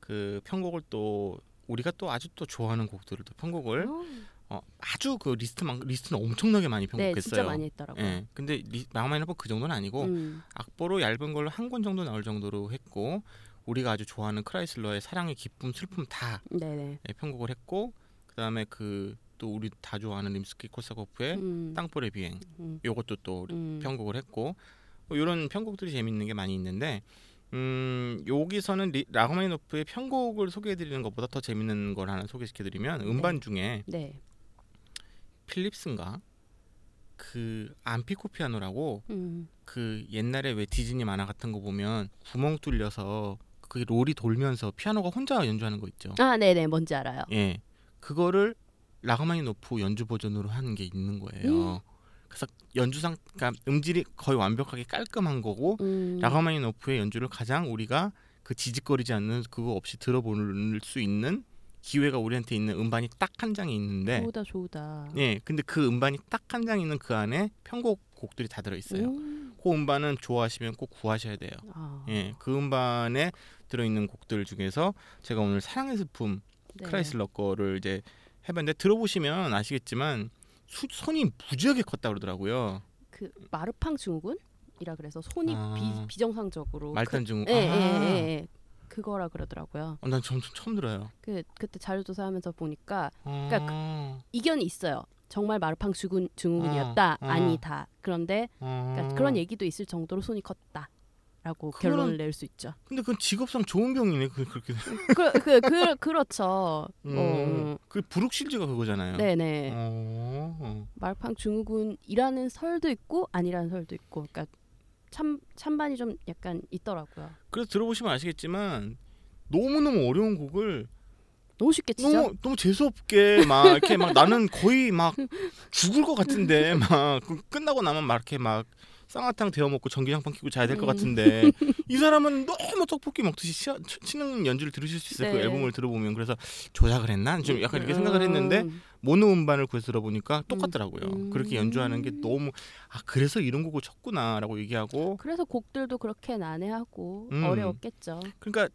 그 편곡을 또 우리가 또 아주 또 좋아하는 곡들을 또 편곡을 어, 어, 아주 그 리스트만 리스트는 엄청나게 많이 네, 편곡했어요. 진짜 많이 했더라고요. 예. 근데 리, 라흐마니노프 그 정도는 아니고 음, 악보로 얇은 걸로 한 권 정도 나올 정도로 했고 우리가 아주 좋아하는 크라이슬러의 사랑의 기쁨 슬픔 다 네네. 예, 편곡을 했고 그다음에 그 또 우리 다 좋아하는 림스키 코사코프의 음, 땅벌의 비행 음, 요것도 또 음. 편곡을 했고 뭐 이런 편곡들이 재밌는 게 많이 있는데 음 여기서는 리, 라흐마니노프의 편곡을 소개해드리는 것보다 더 재밌는 걸 하나 소개시켜드리면 음반 중에 네. 필립스인가 그 암피코 피아노라고 음, 그 옛날에 왜 디즈니 만화 같은 거 보면 구멍 뚫려서 그게 롤이 돌면서 피아노가 혼자 연주하는 거 있죠. 아, 네네. 뭔지 알아요. 예, 그거를 라흐마니노프 연주 버전으로 하는 게 있는 거예요. 그래서 연주상, 그러니까 음질이 거의 완벽하게 깔끔한 거고 음, 라흐마니노프의 연주를 가장 우리가 그 지직거리지 않는 그거 없이 들어볼 수 있는 기회가 우리한테 있는 음반이 딱 한 장이 있는데, 좋다 좋다. 예, 근데 그 음반이 딱 한 장 있는 그 안에 편곡 곡들이 다 들어 있어요. 음, 그 음반은 좋아하시면 꼭 구하셔야 돼요. 아, 예, 그 음반에 들어있는 곡들 중에서 제가 오늘 사랑의 슬픔 네. 크라이슬러 거를 이제 해봤는데 들어보시면 아시겠지만 수, 손이 무지하게 컸다 그러더라고요. 그 마르팡 증후군이라 그래서 손이 아. 비, 비정상적으로 말단 증후. 그, 예, 아. 예, 예, 예. 그거라 그러더라고요. 어, 난 처음, 처음 들어요. 그 그때 자료 조사하면서 보니까 아. 이견이 있어요. 정말 마르팡 증후군, 증후군이었다. 어, 어. 아니다. 그런데 아. 그러니까 그런 얘기도 있을 정도로 손이 컸다 라고 그거는- 결론을 낼 수 있죠. 근데 그건 직업상 좋은 병이네. 그 그렇게. 그, 그, 그 그 렇죠. 음, 어, 그 브룩실즈가 그거잖아요. 네네. 어, 어. 마르팡 증후군이라는 설도 있고 아니라는 설도 있고, 그러니까 참 찬반이 좀 약간 있더라고요. 그래서 들어보시면 아시겠지만 너무 너무 어려운 곡을 너무 쉽게 치죠. 너무 너무 재수 없게 막 이렇게 막 나는 거의 막 죽을 것 같은데 막그 끝나고 나면 막 이렇게 막 쌍화탕 데워 먹고 전기장판 켜고 자야 될것 음. 같은데 이 사람은 너무 떡볶이 먹듯이 치, 치는 연주를 들으실 수 있어요. 그 네. 앨범을 들어보면 그래서 조작을 했나 좀 약간 이렇게 생각을 했는데 음, 모노 음반을 구해서 들어보니까 똑같더라고요. 음. 그렇게 연주하는 게 너무 아 그래서 이런 곡을 쳤구나라고 얘기하고 그래서 곡들도 그렇게 난해하고 음. 어려웠겠죠. 그러니까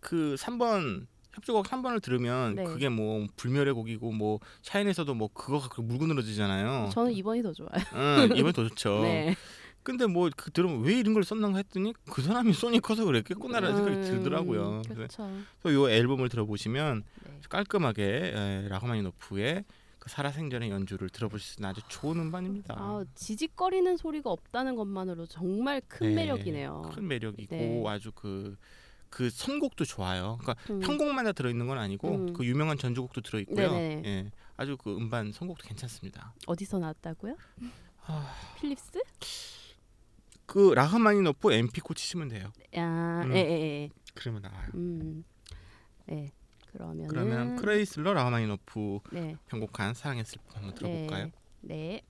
그 3번 협주곡 3번을 들으면 네. 그게 뭐 불멸의 곡이고 뭐 샤인에서도 뭐 그거가 그 물고 늘어지잖아요. 저는 2번이 더 좋아요. 응, 이번에 더 좋죠. 네. 근데 뭐 그 들으면 왜 이런 걸 썼는가 했더니 그 사람이 손이 커서 그랬겠구나라는 생각이 음, 들더라고요. 그래서 그렇죠. 이 앨범을 들어보시면 네. 깔끔하게 에, 라흐마니노프의 그 살아생전의 연주를 들어보실 수 있는 아주 좋은 음반입니다. 아, 지직거리는 소리가 없다는 것만으로 정말 큰 네, 매력이네요. 큰 매력이고 네. 아주 그 그 선곡도 좋아요. 그러니까 음. 편곡만 다 들어있는 건 아니고 음. 그 유명한 전주곡도 들어있고요. 네네. 예, 아주 그 음반 선곡도 괜찮습니다. 어디서 나왔다고요? 아, 필립스? 그 라흐마니노프 암피코 치시면 돼요. 아, 음. 예, 예, 예. 그러면 나와요. 음. 네. 그러면은 그러면 크레이슬러 라흐마니노프 네. 편곡한 사랑의 슬픔 한번 들어볼까요? 네.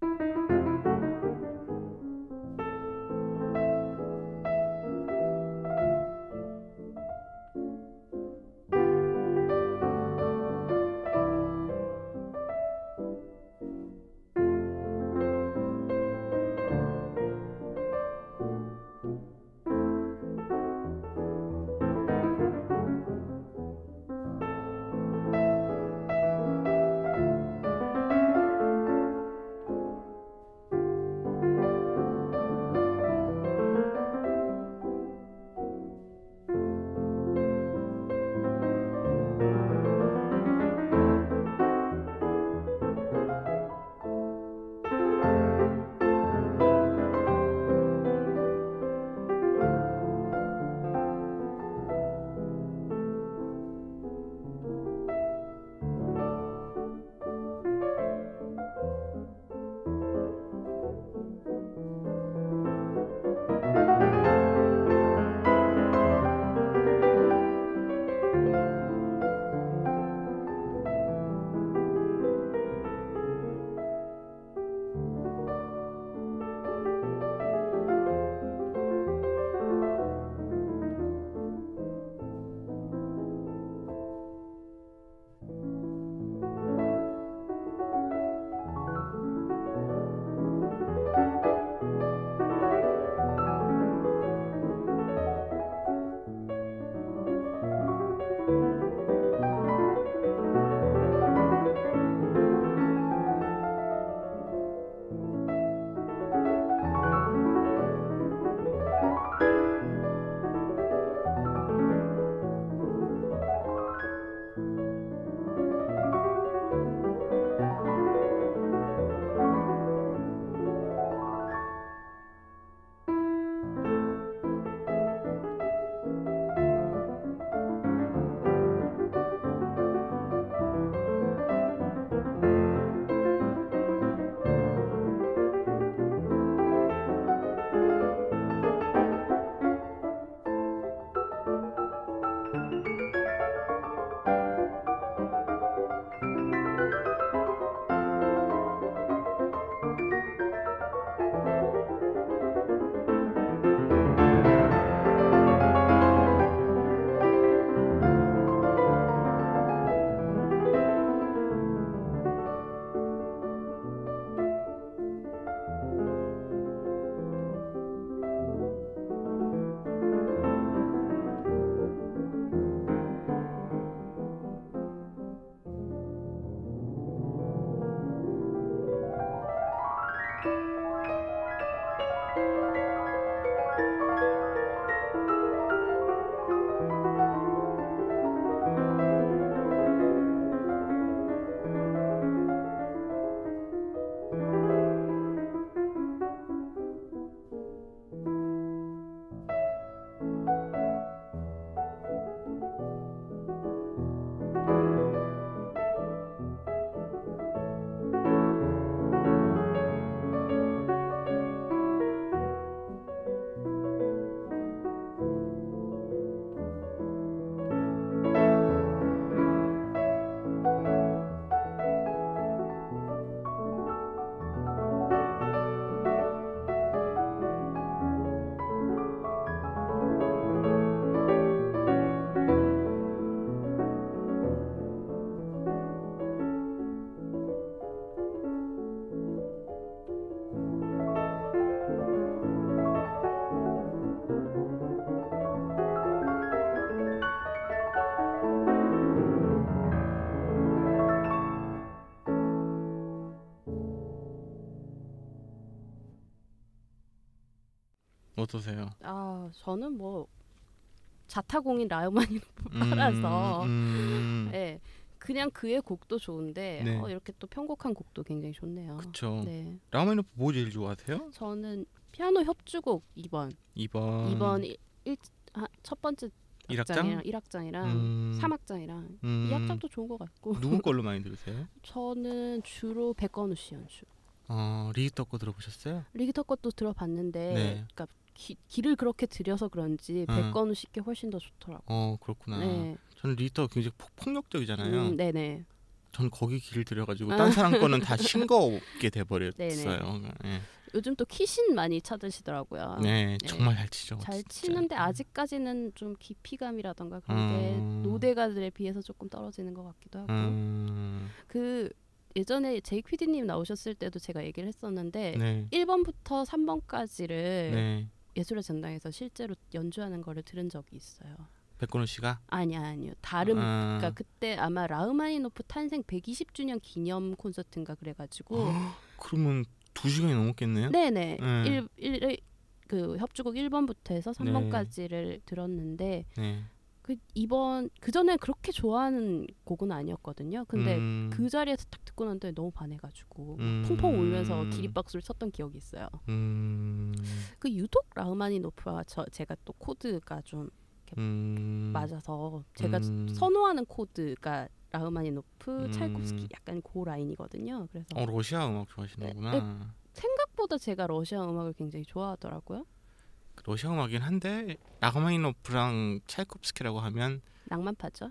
네. 어떠세요? 아 저는 뭐 자타공인 라우마니 따라서 음, 네, 그냥 그의 곡도 좋은데 네. 어, 이렇게 또 편곡한 곡도 굉장히 좋네요. 그쵸. 네, 라마니노프 뭐 제일 좋아하세요? 저는 피아노 협주곡 2번, 2번. 2번 일, 일, 아, 첫 번째 일 악장? 악장이랑 1악장이랑 음, 3악장이랑 음, 2악장도 좋은 것 같고 누구 걸로 많이 들으세요? 저는 주로 백건우 씨 연주. 어, 리히터 거 들어보셨어요? 리히터 것도 들어봤는데 네. 그러니까 기, 길을 그렇게 들여서 그런지 음. 백건우 씨 게 훨씬 더 좋더라고. 어, 그렇구나. 네. 저는 리히터 굉장히 폭, 폭력적이잖아요. 음, 네네. 전 거기 길을 들여가지고 아. 딴 사람 거는 다 싱거웁게 돼버렸어요. 네네. 네. 요즘 또 키신 많이 찾으시더라고요. 네, 네. 정말 잘 치죠. 잘 진짜. 치는데 아직까지는 좀 깊이감이라던가 그런 음. 게 노대가들에 비해서 조금 떨어지는 것 같기도 하고 음, 그 예전에 제이퀴디님 나오셨을 때도 제가 얘기를 했었는데 네, 1번부터 3번까지를 네. 예술의 전당에서 실제로 연주하는 거를 들은 적이 있어요. 백건우 씨가 아니 아니요 다른 아, 그러니까 그때 아마 라흐마니노프 탄생 120주년 기념 콘서트인가 그래가지고 그러면 두 시간이 넘었겠네요. 네네 네. 일, 일, 그 협주곡 1번부터 해서 3번까지를 들었는데 네. 그 2번 그 전에 그렇게 좋아하는 곡은 아니었거든요. 근데 음, 그 자리에서 딱 듣고 났는데 너무 반해가지고 막 음. 펑펑 울면서 기립박수를 쳤던 기억이 있어요. 음, 그 유독 라흐마니노프와 저 제가 또 코드가 좀 음, 맞아서 제가 음. 선호하는 코드가 라흐마니노프, 음. 차이콥스키 약간 고 라인이거든요. 그래서 어 러시아 음악 좋아하시는구나. 생각보다 제가 러시아 음악을 굉장히 좋아하더라고요. 러시아 음악이긴 한데 라흐마니노프랑 찰콥스키라고 하면 낭만파죠.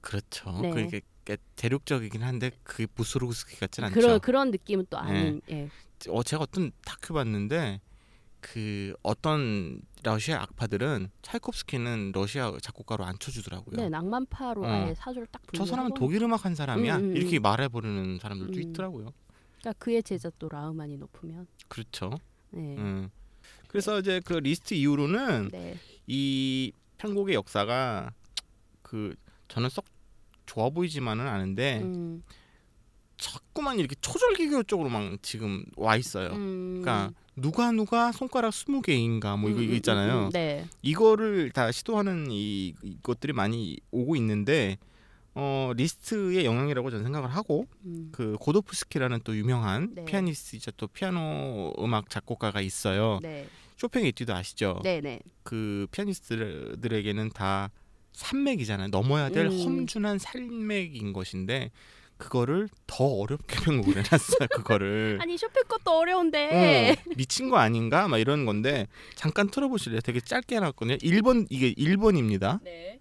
그렇죠. 네. 그게 꽤 대륙적이긴 한데 그게 무소르그스키 같진 않죠. 그런 그런 느낌은 또 아닌. 예. 어 제가 어떤 다큐 봤는데 그 어떤 러시아 악파들은 차이콥스키는 러시아 작곡가로 안 쳐주더라고요. 네, 낭만파로 어. 아예 사조를 딱 저. 사람은 독일 음악 한 사람이야 음, 음, 이렇게 음. 말해버리는 사람들도 음. 있더라고요. 그러니까 그의 제자 또 라흐만이 높으면. 그렇죠. 네. 음. 그래서 이제 그 리스트 이후로는 네. 이 편곡의 역사가 그 저는 썩 좋아 보이지만은 않은데 음. 자꾸만 이렇게 초절기교 쪽으로만 지금 와 있어요. 음. 그러니까 누가 누가 손가락 20개인가 뭐 이거, 음, 이거 음, 있잖아요. 음, 음. 네. 이거를 다 시도하는 이 이것들이 많이 오고 있는데 어 리스트의 영향이라고 저는 생각을 하고 음. 그 고도프스키라는 또 유명한 네. 피아니스트이자 또 피아노 음악 작곡가가 있어요. 네. 쇼팽 에뛰드 아시죠? 네, 네. 그 피아니스트들에게는 다 산맥이잖아요. 넘어야 될 음. 험준한 산맥인 것인데 그거를 더 어렵게 편곡을 해놨어요. 그거를 아니 쇼팽 것도 어려운데. 어, 미친 거 아닌가? 막 이런 건데 잠깐 틀어보실래요? 되게 짧게 해놨거든요. 1번 이게 1번입니다. 네.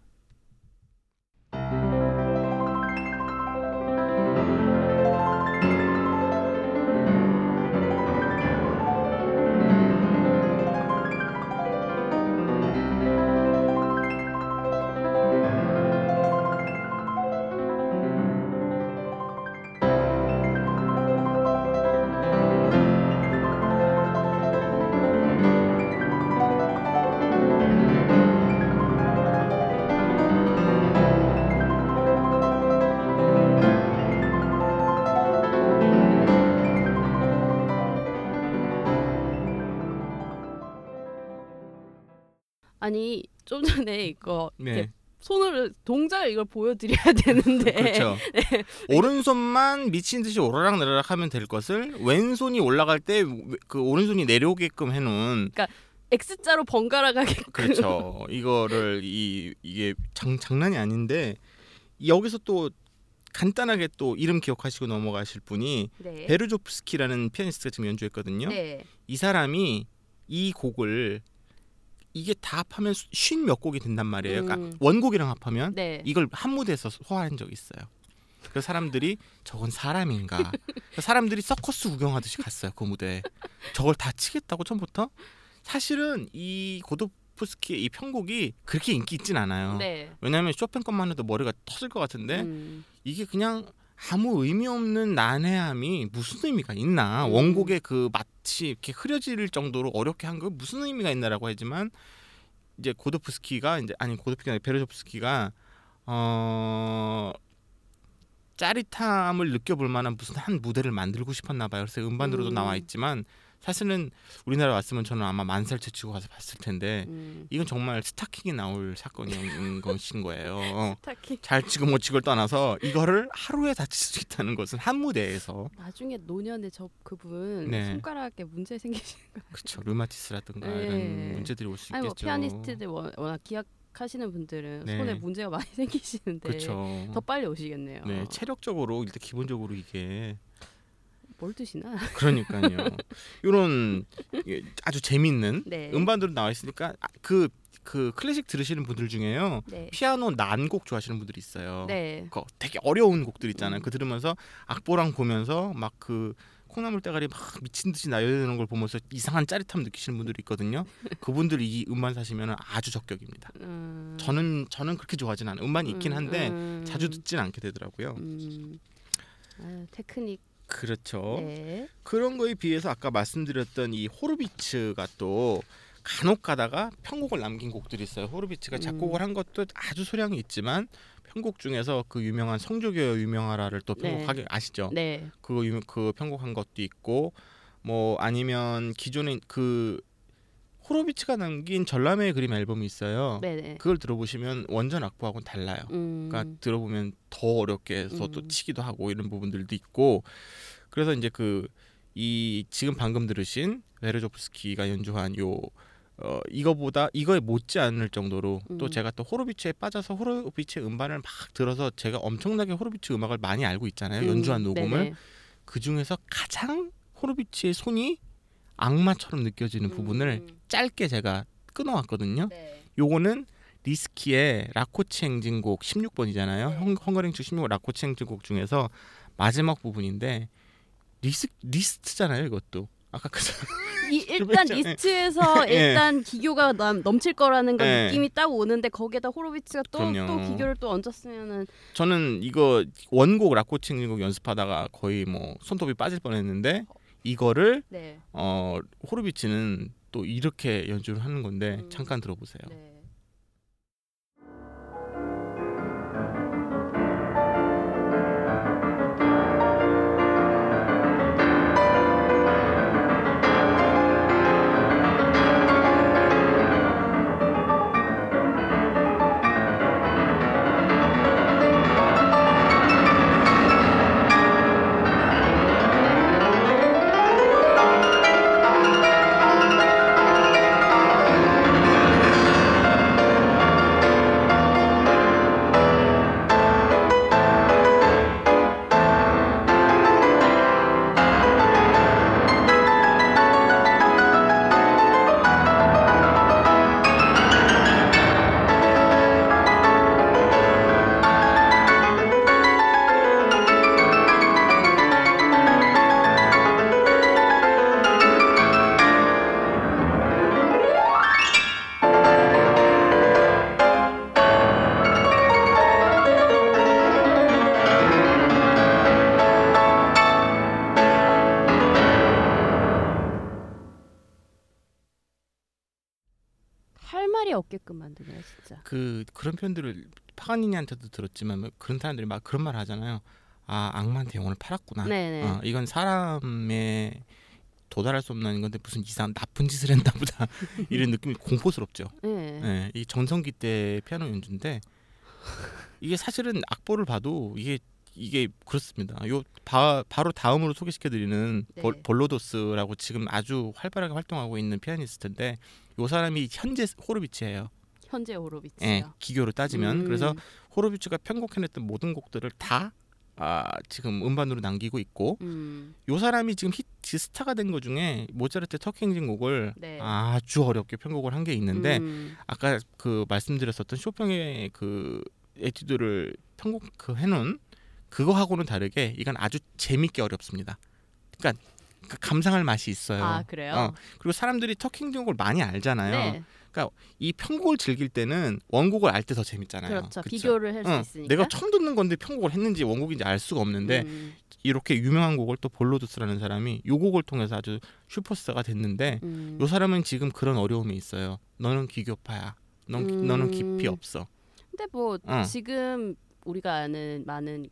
아니 좀 전에 이거 네. 손으로 동작을 이걸 보여드려야 되는데 그렇죠. 오른손만 미친 듯이 오르락 내리락 하면 될 것을 왼손이 올라갈 때 그 오른손이 내려오게끔 해놓은 X자로 번갈아 가게 그렇죠. 이거를 이 이게 장, 장난이 아닌데 여기서 또 간단하게 또 이름 기억하시고 넘어가실 분이 네. 베르조프스키라는 피아니스트가 지금 연주했거든요. 네. 이 사람이 이 곡을 이게 다 합하면 쉰 몇 곡이 된단 말이에요. 음. 그러니까 원곡이랑 합하면 네. 이걸 한 무대에서 소화한 적이 있어요. 그 사람들이 저건 사람인가? 그 사람들이 서커스 구경하듯이 갔어요 그 무대에. 저걸 다 치겠다고 처음부터? 사실은 이 고도프스키의 이 편곡이 그렇게 인기 있진 않아요. 네. 왜냐하면 쇼팽 것만 해도 머리가 터질 것 같은데 음. 이게 그냥 아무 의미 없는 난해함이 무슨 의미가 있나? 음. 원곡의 그 마치 이렇게 흐려질 정도로 어렵게 한 거 무슨 의미가 있나라고 하지만 이제 고도프스키가 이제 아니 고도프스키가 베르조프스키가 어 짜릿함을 느껴볼 만한 무슨 한 무대를 만들고 싶었나 봐요. 그래서 음반으로도 음. 나와 있지만 사실은 우리나라 왔으면 저는 아마 만살 채치고 가서 봤을 텐데 음. 이건 정말 스타킹이 나올 사건인 것인 거예요. 어. 딱히 잘 치고 못 치고를 떠나서 이거를 하루에 다칠 수 있다는 것은 한 무대에서 나중에 노년에 저 그분 네. 손가락에 문제 생기시는 거 그렇죠 류마티스라든가 네. 이런 문제들이 올수 아니 뭐 있겠죠. 피아니스트들 워- 워낙 기억하시는 분들은 네. 손에 문제가 많이 생기시는데 그렇죠. 더 빨리 오시겠네요. 네 체력적으로 일단 기본적으로 이게 뭘 드시나? 그러니까요. 이런 아주 재밌는 네. 음반으로 나와 있으니까 그그 클래식 들으시는 분들 중에요 네. 피아노 난곡 좋아하시는 분들이 있어요. 네. 그 되게 어려운 곡들 있잖아요. 음. 그 들으면서 악보랑 보면서 막 그 콩나물 대가리 막 미친 듯이 나열되는 걸 보면서 이상한 짜릿함 느끼시는 분들이 있거든요. 그분들 이 음반 사시면 아주 적격입니다. 음. 저는 저는 그렇게 좋아하진 않아요. 음반이 있긴 한데 음. 자주 듣진 않게 되더라고요. 음. 아유, 테크닉. 그렇죠. 네. 그런 거에 비해서 아까 말씀드렸던 이 호르비츠가 또 간혹 가다가 편곡을 남긴 곡들이 있어요. 호르비츠가 음. 작곡을 한 것도 아주 소량이 있지만 편곡 중에서 그 유명한 성조교 유명하라를 또 네. 편곡하게 아시죠? 네. 그거 유- 그 편곡한 것도 있고 뭐 아니면 기존에 그 호로비츠가 남긴 전람회의 그림 앨범이 있어요. 네, 네. 그걸 들어보시면 원전 악보하고는 달라요. 음. 그러니까 들어보면 더 어렵게 해서 또 음. 치기도 하고 이런 부분들도 있고 그래서 이제 그 이 지금 방금 들으신 베르조프스키가 연주한 요 어, 이거보다 이거에 못지 않을 정도로 또 음. 제가 또 호로비츠에 빠져서 호로비츠의 음반을 막 들어서 제가 엄청나게 호로비츠 음악을 많이 알고 있잖아요. 연주한 음, 녹음을 네네. 그 중에서 가장 호로비츠의 손이 악마처럼 느껴지는 부분을 음. 짧게 제가 끊어왔거든요. 네. 요거는 리스트의 라코치 행진곡 16번이잖아요. 네. 헝, 헝가링축 16번 라코치 행진곡 중에서 마지막 부분인데 리스 리스트잖아요, 이것도. 아까 그 이, 일단. 리스트에서 예. 일단 기교가 남, 넘칠 거라는 건 예. 느낌이 딱 오는데 거기에다 호로비츠가 또. 또 기교를 또 얹었으면은 저는 이거 원곡 라코치 행진곡 연습하다가 거의 뭐 손톱이 빠질 뻔했는데 이거를 네. 어 호르비치는 또 이렇게 연주를 하는 건데 음. 잠깐 들어보세요. 네. 그 그런 표현들을 파가니니한테도 들었지만 뭐 그런 사람들이 막 그런 말 하잖아요. 아 악마한테 영혼을 팔았구나. 네네. 어, 이건 사람의 도달할 수 없는 건데 무슨 이상 나쁜 짓을 했나 보다 이런 느낌이 공포스럽죠. 네. 예, 이 정성기 때 피아노 연주인데 이게 사실은 악보를 봐도 이게 이게 그렇습니다. 요 바, 바로 다음으로 소개시켜드리는 네. 볼, 볼로도스라고 지금 아주 활발하게 활동하고 있는 피아니스트인데 요 사람이 현재 호로비츠예요. 현재 호로비츠요. 예, 기교로 따지면 음. 그래서 호로비츠가 편곡해냈던 모든 곡들을 다 아, 지금 음반으로 남기고 있고 음. 요 사람이 지금 히트 스타가 된것 중에 모차르트 터키 행진곡을 네. 아주 어렵게 편곡을 한 게 있는데 음. 아까 그 말씀드렸었던 쇼팽의 그 에튜드를 편곡 그 해놓은 그거하고는 다르게 이건 아주 재밌게 어렵습니다. 그러니까 그 감상할 맛이 있어요. 아 그래요? 어, 그리고 사람들이 터키 행진곡을 많이 알잖아요. 네. 이 편곡을 즐길 때는 원곡을 알 때 더 재밌잖아요. 그렇죠. 그쵸? 비교를 할수 어, 있으니까. 내가 처음 듣는 건데 편곡을 했는지 원곡인지 알 수가 없는데 음. 이렇게 유명한 곡을 또 볼로두스라는 사람이 요 곡을 통해서 아주 슈퍼스타가 됐는데 음. 요 사람은 지금 그런 어려움이 있어요. 너는 기교파야. 넌, 음. 너는 깊이 없어. 근데 뭐 어. 지금 우리가 아는 많은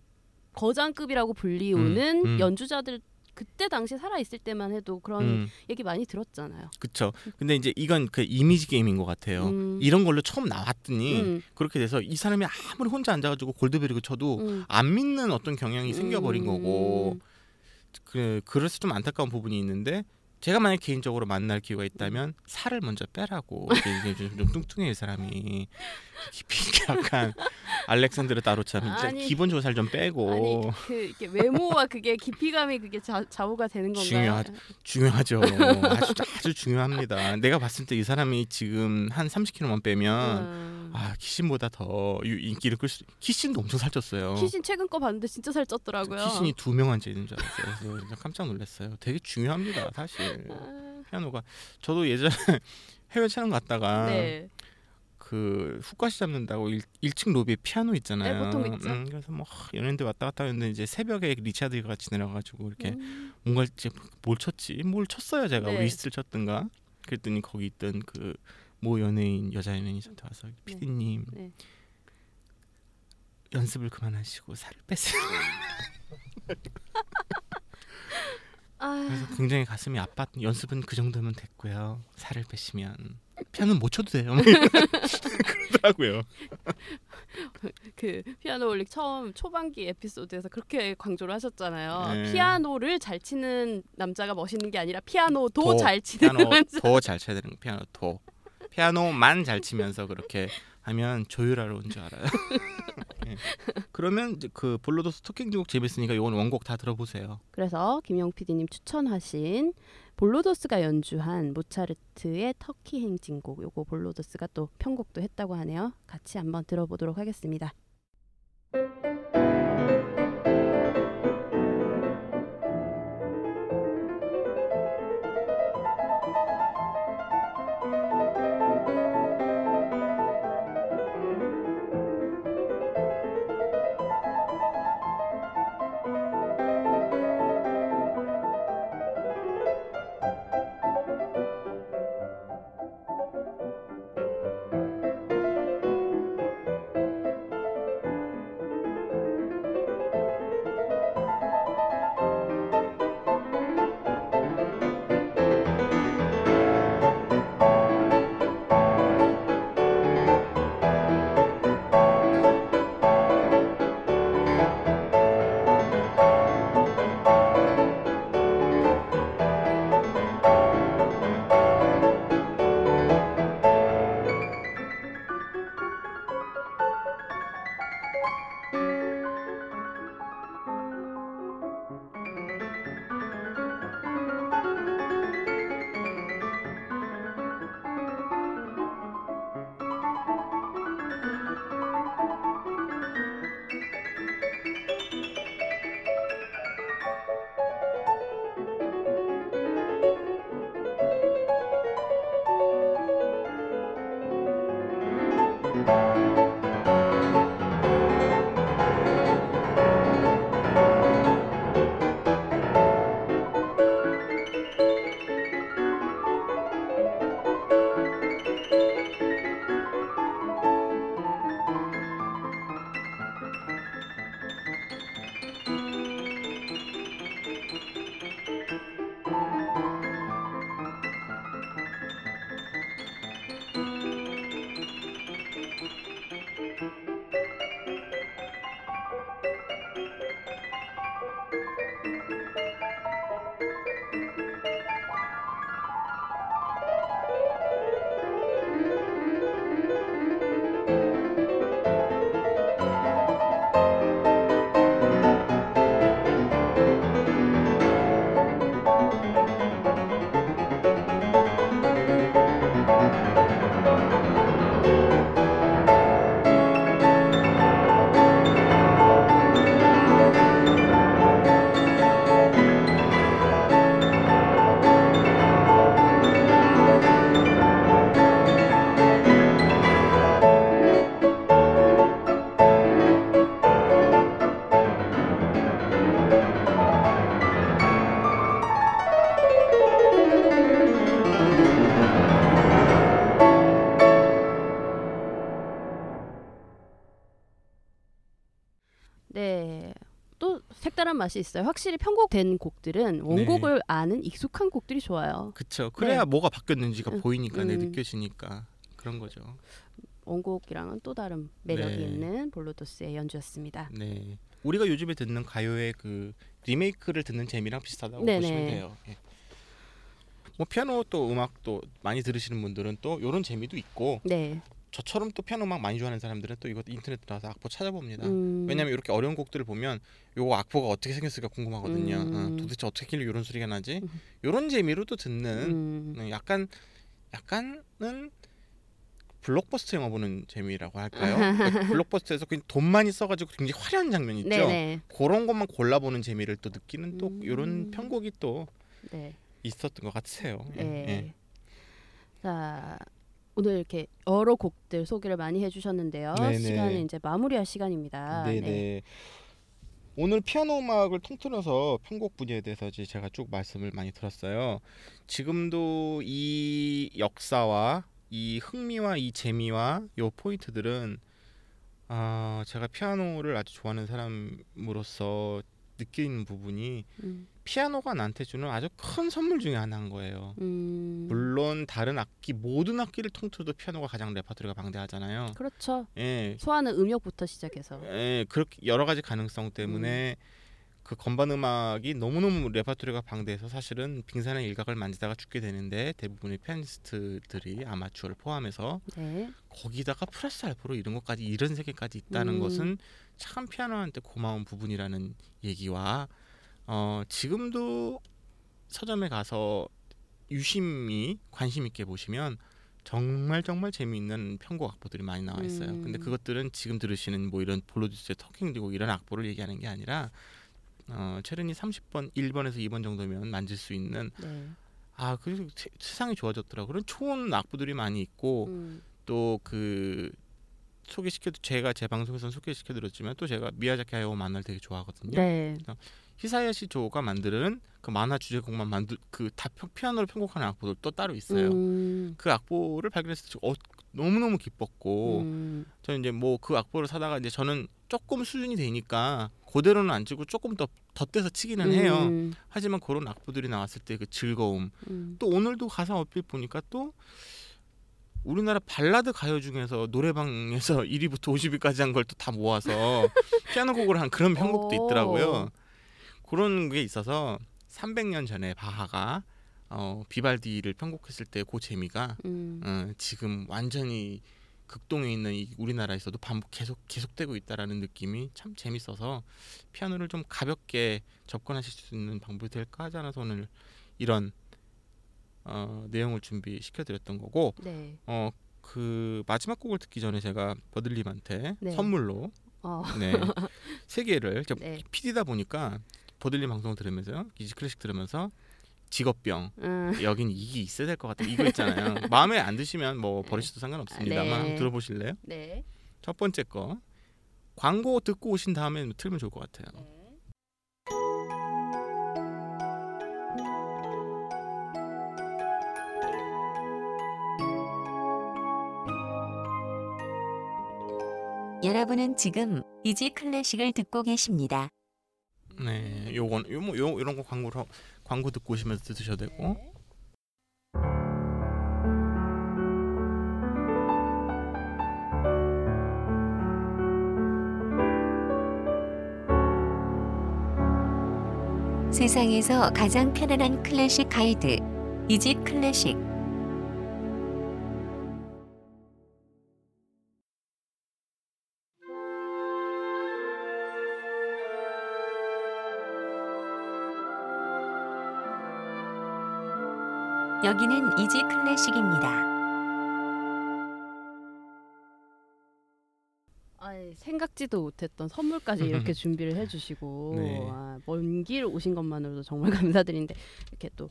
거장급이라고 불리우는 음, 음. 연주자들 그때 당시 살아 있을 때만 해도 그런 음, 얘기 많이 들었잖아요. 그쵸. 근데 이제 이건 그 이미지 게임인 것 같아요. 음. 이런 걸로 처음 나왔더니 음, 그렇게 돼서 이 사람이 아무리 혼자 앉아가지고 골드베리그 쳐도 음. 안 믿는 어떤 경향이 생겨버린 음. 거고 그 그래서 좀 안타까운 부분이 있는데 제가 만약 개인적으로 만날 기회가 있다면 살을 먼저 빼라고 이게, 좀, 좀 뚱뚱해 이 사람이 깊이 약간 알렉산드르 따로처럼 진짜 아니, 기본적으로 살 좀 빼고 아니 그 이렇게 외모와 그게 깊이감이 그게 자, 좌우가 되는 건가요? 중요하죠. 중요하죠 아주 아주 중요합니다 내가 봤을 때 이 사람이 지금 한 30kg만 빼면 음. 아 키신보다 더 유- 인기를 끌 수 키신도 엄청 살쪘어요 키신 최근 거 봤는데 진짜 살쪘더라고요. 키신이 두 명 앉아 있는 줄 알았어요 그래서 진짜 깜짝 놀랐어요 되게 중요합니다 사실 아, 피아노가 저도 예전에 해외 촬영 갔다가 네. 그 후까시 잡는다고 일, 1층 로비에 피아노 있잖아요. 네, 보통 있죠. 음, 그래서 뭐 하, 연예인들 왔다 갔다 했는데 이제 새벽에 리차드 기어같이 내려가지고 이렇게 음. 뭔가 이제 뭘 쳤지? 뭘 쳤어요 제가 네. 리스트를 쳤던가. 그랬더니 거기 있던 그 모 연예인 여자 연예인이 저한테 와서 피디님 네. 연습을 그만하시고 살을 빼세요. 아, 그래서 굉장히 가슴이 아팠. 연습은 그 정도면 됐고요. 살을 빼시면 피아노 못 쳐도 돼요. 뭐 그러더라고요. 그 피아노홀릭 처음 초반기 에피소드에서 그렇게 강조를 하셨잖아요. 네. 피아노를 잘 치는 남자가 멋있는 게 아니라 피아노도 도, 잘 치는 피아노 남자. 더잘 쳐야 되는 거, 피아노 도 피아노만 잘 치면서 그렇게 하면 조율하러 온 줄 알아요. 예. 그러면 그 볼로도스 터키 행진곡 재밌으니까 이건 원곡 다 들어보세요. 그래서 김영 PD님 추천하신 볼로더스가 연주한 모차르트의 터키 행진곡 요거 볼로더스가 또 편곡도 했다고 하네요. 같이 한번 들어보도록 하겠습니다. 네. 맛이 있어요. 확실히 편곡된 곡들은 원곡을 아는 익숙한 곡들이 좋아요. 그쵸. 그래야 네. 뭐가 바뀌었는지가 음, 보이니까 네, 음. 느껴지니까 그런 거죠. 원곡이랑은 또 다른 매력이 네. 있는 볼로도스의 연주였습니다. 네. 우리가 요즘에 듣는 가요의 그 리메이크를 듣는 재미랑 비슷하다고 네네. 보시면 돼요. 예. 뭐 피아노 또 음악도 많이 들으시는 분들은 또 이런 재미도 있고 네. 저처럼 또 피아노 음악 많이 좋아하는 사람들은 또 이거 인터넷 들어가서 악보 찾아봅니다. 음, 왜냐면 이렇게 어려운 곡들을 보면 요거 악보가 어떻게 생겼을까 궁금하거든요. 음. 어, 도대체 어떻게 길래 이런 소리가 나지? 음. 이런 재미로 또 듣는 음, 네, 약간 약간은 블록버스터 영화 보는 재미라고 할까요? 그러니까 블록버스터에서 그냥 돈 많이 써가지고 굉장히 화려한 장면 있죠. 네네. 그런 것만 골라보는 재미를 또 느끼는 또 음. 이런 편곡이 또 네. 있었던 것 같아요. 예, 네. 예. 자 오늘 이렇게 여러 곡들 소개를 많이 해주셨는데요. 네네. 시간은 이제 마무리할 시간입니다. 네네. 네. 오늘 피아노 음악을 통틀어서 편곡 분야에 대해서 이제 제가 쭉 말씀을 많이 들었어요. 지금도 이 역사와 이 흥미와 이 재미와 요 포인트들은 아 제가 피아노를 아주 좋아하는 사람으로서 느끼는 부분이 음, 피아노가 나한테 주는 아주 큰 선물 중에 하나인 거예요. 음, 물론 다른 악기 모든 악기를 통틀어도 피아노가 가장 레퍼토리가 방대하잖아요. 그렇죠. 예, 소화는 음역부터 시작해서. 예, 그렇게 여러 가지 가능성 때문에 그 건반 음악이 너무너무 레퍼토리가 방대해서 사실은 빙산의 일각을 만지다가 죽게 되는데 대부분의 피아니스트들이 아마추어를 포함해서 네. 거기다가 플러스 알파로 이런 것까지 이런 세계까지 있다는 음. 것은 참 피아노한테 고마운 부분이라는 얘기와 어, 지금도 서점에 가서 유심히 관심 있게 보시면 정말 정말 재미있는 편곡 악보들이 많이 나와 있어요. 음. 근데 그것들은 지금 들으시는 뭐 이런 볼로디스의 터킹되고 이런 악보를 얘기하는 게 아니라 어, 체르니 30번, 1번에서 2번 정도면 만질 수 있는 네. 아, 그 세- 세상이 좋아졌더라. 그런 좋은 악보들이 많이 있고 음. 또그 소개시켜 제가 제 방송에서 소개시켜 드렸지만 또 제가 미야자키 하야오 만화를 되게 좋아하거든요. 네. 히사야시 조가 만드는 그 만화 주제곡만 만들 그다 피아노로 편곡하는 악보들 또 따로 있어요. 음. 그 악보를 발견했을 때 어, 너무 너무 기뻤고 음. 저는 이제 뭐 그 악보를 사다가 이제 저는 조금 수준이 되니까 그대로는 안 치고 조금 더 덧대서 치기는 해요. 음. 하지만 그런 악보들이 나왔을 때 그 즐거움 음. 또 오늘도 가사 어필 보니까 또 우리나라 발라드 가요 중에서 노래방에서 1위부터 50위까지 한 걸 또 다 모아서 피아노 곡을 한 그런 편곡도 오. 있더라고요. 그런 게 있어서 300년 전에 바하가 어, 비발디를 편곡했을 때 그 재미가 음. 어, 지금 완전히 극동에 있는 이 우리나라에서도 반복 계속 계속되고 있다라는 느낌이 참 재밌어서 피아노를 좀 가볍게 접근하실 수 있는 방법이 될까 하지 않아서 오늘 이런 어, 내용을 준비시켜 드렸던 거고 네. 어 그 마지막 곡을 듣기 전에 제가 버들님한테 네. 선물로 어. 네, 세 개를 네. PD다 보니까 버들님 방송 들으면서 이지 클래식 들으면서 직업병 음. 여긴 이게 있어야 될 것 같아 이거 있잖아요 마음에 안 드시면 뭐 버리셔도 상관없습니다만 네. 한번 들어보실래요? 네. 첫 번째 거 광고 듣고 오신 다음에 틀면 좋을 것 같아요 네. 여러분은 지금 이지 클래식을 듣고 계십니다. 네 요건 요뭐 요 이런 거 광고로 광고 듣고 오시면서 들으셔도 되고 네. 세상에서 가장 편안한 클래식 가이드 이지 클래식 여기는 이지 클래식입니다. 아이, 생각지도 못했던 선물까지 이렇게 준비를 해주시고 네. 아, 먼길 오신 것만으로도 정말 감사드리는데 이렇게 또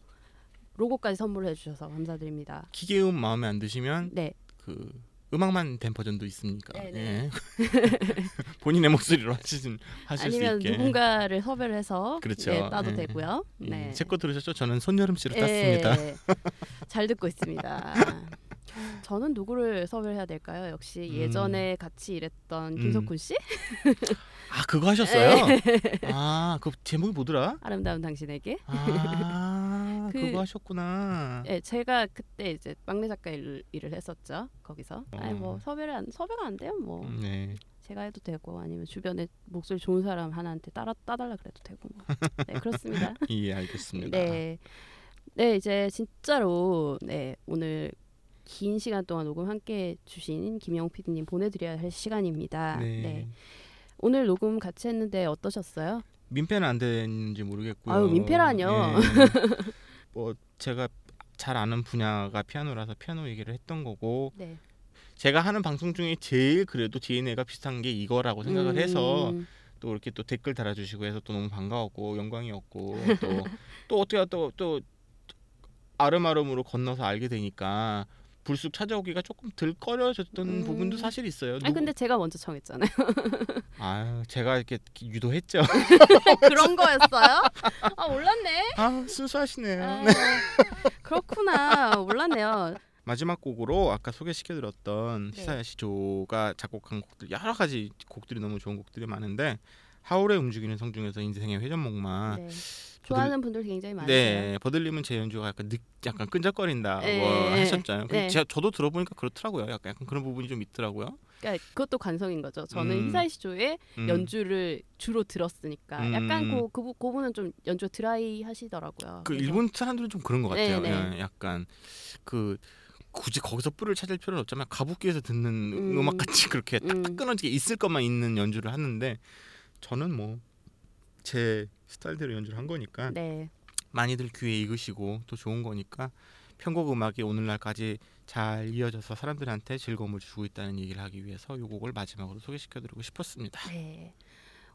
로고까지 선물해 주셔서 감사드립니다. 기계음 마음에 안 드시면 네, 그 음악만 된 버전도 있으니까 네, 네. 예. 본인의 목소리로 하시는 하실 아니면 수 있게 누군가를 섭외를 해서 그렇죠. 네, 따도 예. 되고요. 예, 네, 제거 들으셨죠? 저는 손여름 씨로 예, 땄습니다. 잘 듣고 있습니다. 저는 누구를 섭외를 해야 될까요? 역시 음. 예전에 같이 일했던 음. 김석훈 씨, 아 그거 하셨어요? 네. 아그 제목이 뭐더라? 아름다운 당신에게. 아 그- 그, 거 하셨구나. 네, 제가 그때 이제 막내 작가 일, 일을 했었죠. 거기서. 아니 뭐 어. 섭외를 안 섭외가 안 돼요. 뭐 음, 네. 제가 해도 되고 아니면 주변에 목소리 좋은 사람 하나한테 따라 따달라 그래도 되고 뭐. 네 그렇습니다. 예 알겠습니다. 네, 네 이제 진짜로 네 오늘 긴 시간 동안 녹음 함께 해주신 김영우 PD님 보내드려야 할 시간입니다. 네. 네. 오늘 녹음 같이 했는데 어떠셨어요? 민폐는 안 되는지 모르겠고요. 아유, 민폐라뇨. 예. 뭐 제가 잘 아는 분야가 피아노라서 피아노 얘기를 했던 거고 네. 제가 하는 방송 중에 제일 그래도 DNA가 비슷한 게 이거라고 생각을 해서 음, 또 이렇게 또 댓글 달아주시고 해서 또 너무 반가웠고 영광이었고 또 또 어떻게 또또 아름아름으로 건너서 알게 되니까 불쑥 찾아오기가 조금 덜 꺼려졌던 음. 부분도 사실 있어요. 누구- 근데 제가 먼저 청했잖아요. 아유 제가 이렇게 유도했죠. 그런 거였어요? 아 몰랐네. 아 순수하시네요. 아, 그렇구나. 몰랐네요. 마지막 곡으로 아까 소개시켜드렸던 네. 히사야시 조가 작곡한 곡들 여러 가지 곡들이 너무 좋은 곡들이 많은데 하울의 움직이는 성 중에서 인생의 회전목마 네. 좋아하는 분들 굉장히 많으세요. 네 버들님은 제 연주가 약간 느, 약간 끈적거린다 네. 뭐 하셨잖아요. 네. 제가 저도 들어보니까 그렇더라고요. 약간, 약간 그런 부분이 좀 있더라고요. 그러니까 그것도 관성인 거죠. 저는 음. 히사이시조의 음. 연주를 주로 들었으니까 음. 약간 그, 그, 부- 그 부분은 좀 연주 드라이 하시더라고요. 그 그래서- 일본 사람들은 좀 그런 것 같아요. 네, 네. 예, 약간 그 굳이 거기서 뿔을 찾을 필요는 없지만 가부키에서 듣는 음. 음. 악같이 그렇게 음. 딱딱 끊어지게 있을 것만 있는 연주를 하는데 저는 뭐제 스타일대로 연주를 한 거니까 네. 많이들 귀에 익으시고 또 좋은 거니까 편곡 음악이 오늘날까지 잘 이어져서 사람들한테 즐거움을 주고 있다는 얘기를 하기 위해서 이 곡을 마지막으로 소개시켜드리고 싶었습니다. 네.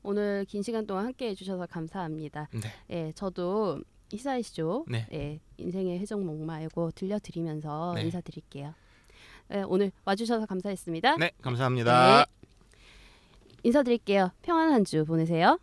오늘 긴 시간 동안 함께 해주셔서 감사합니다. 네, 예, 저도 희사이시죠. 네. 예, 인생의 해적 목마이고 들려드리면서 네. 인사드릴게요. 예, 오늘 와주셔서 감사했습니다. 네 감사합니다. 인사드릴게요. 평안한 주 보내세요.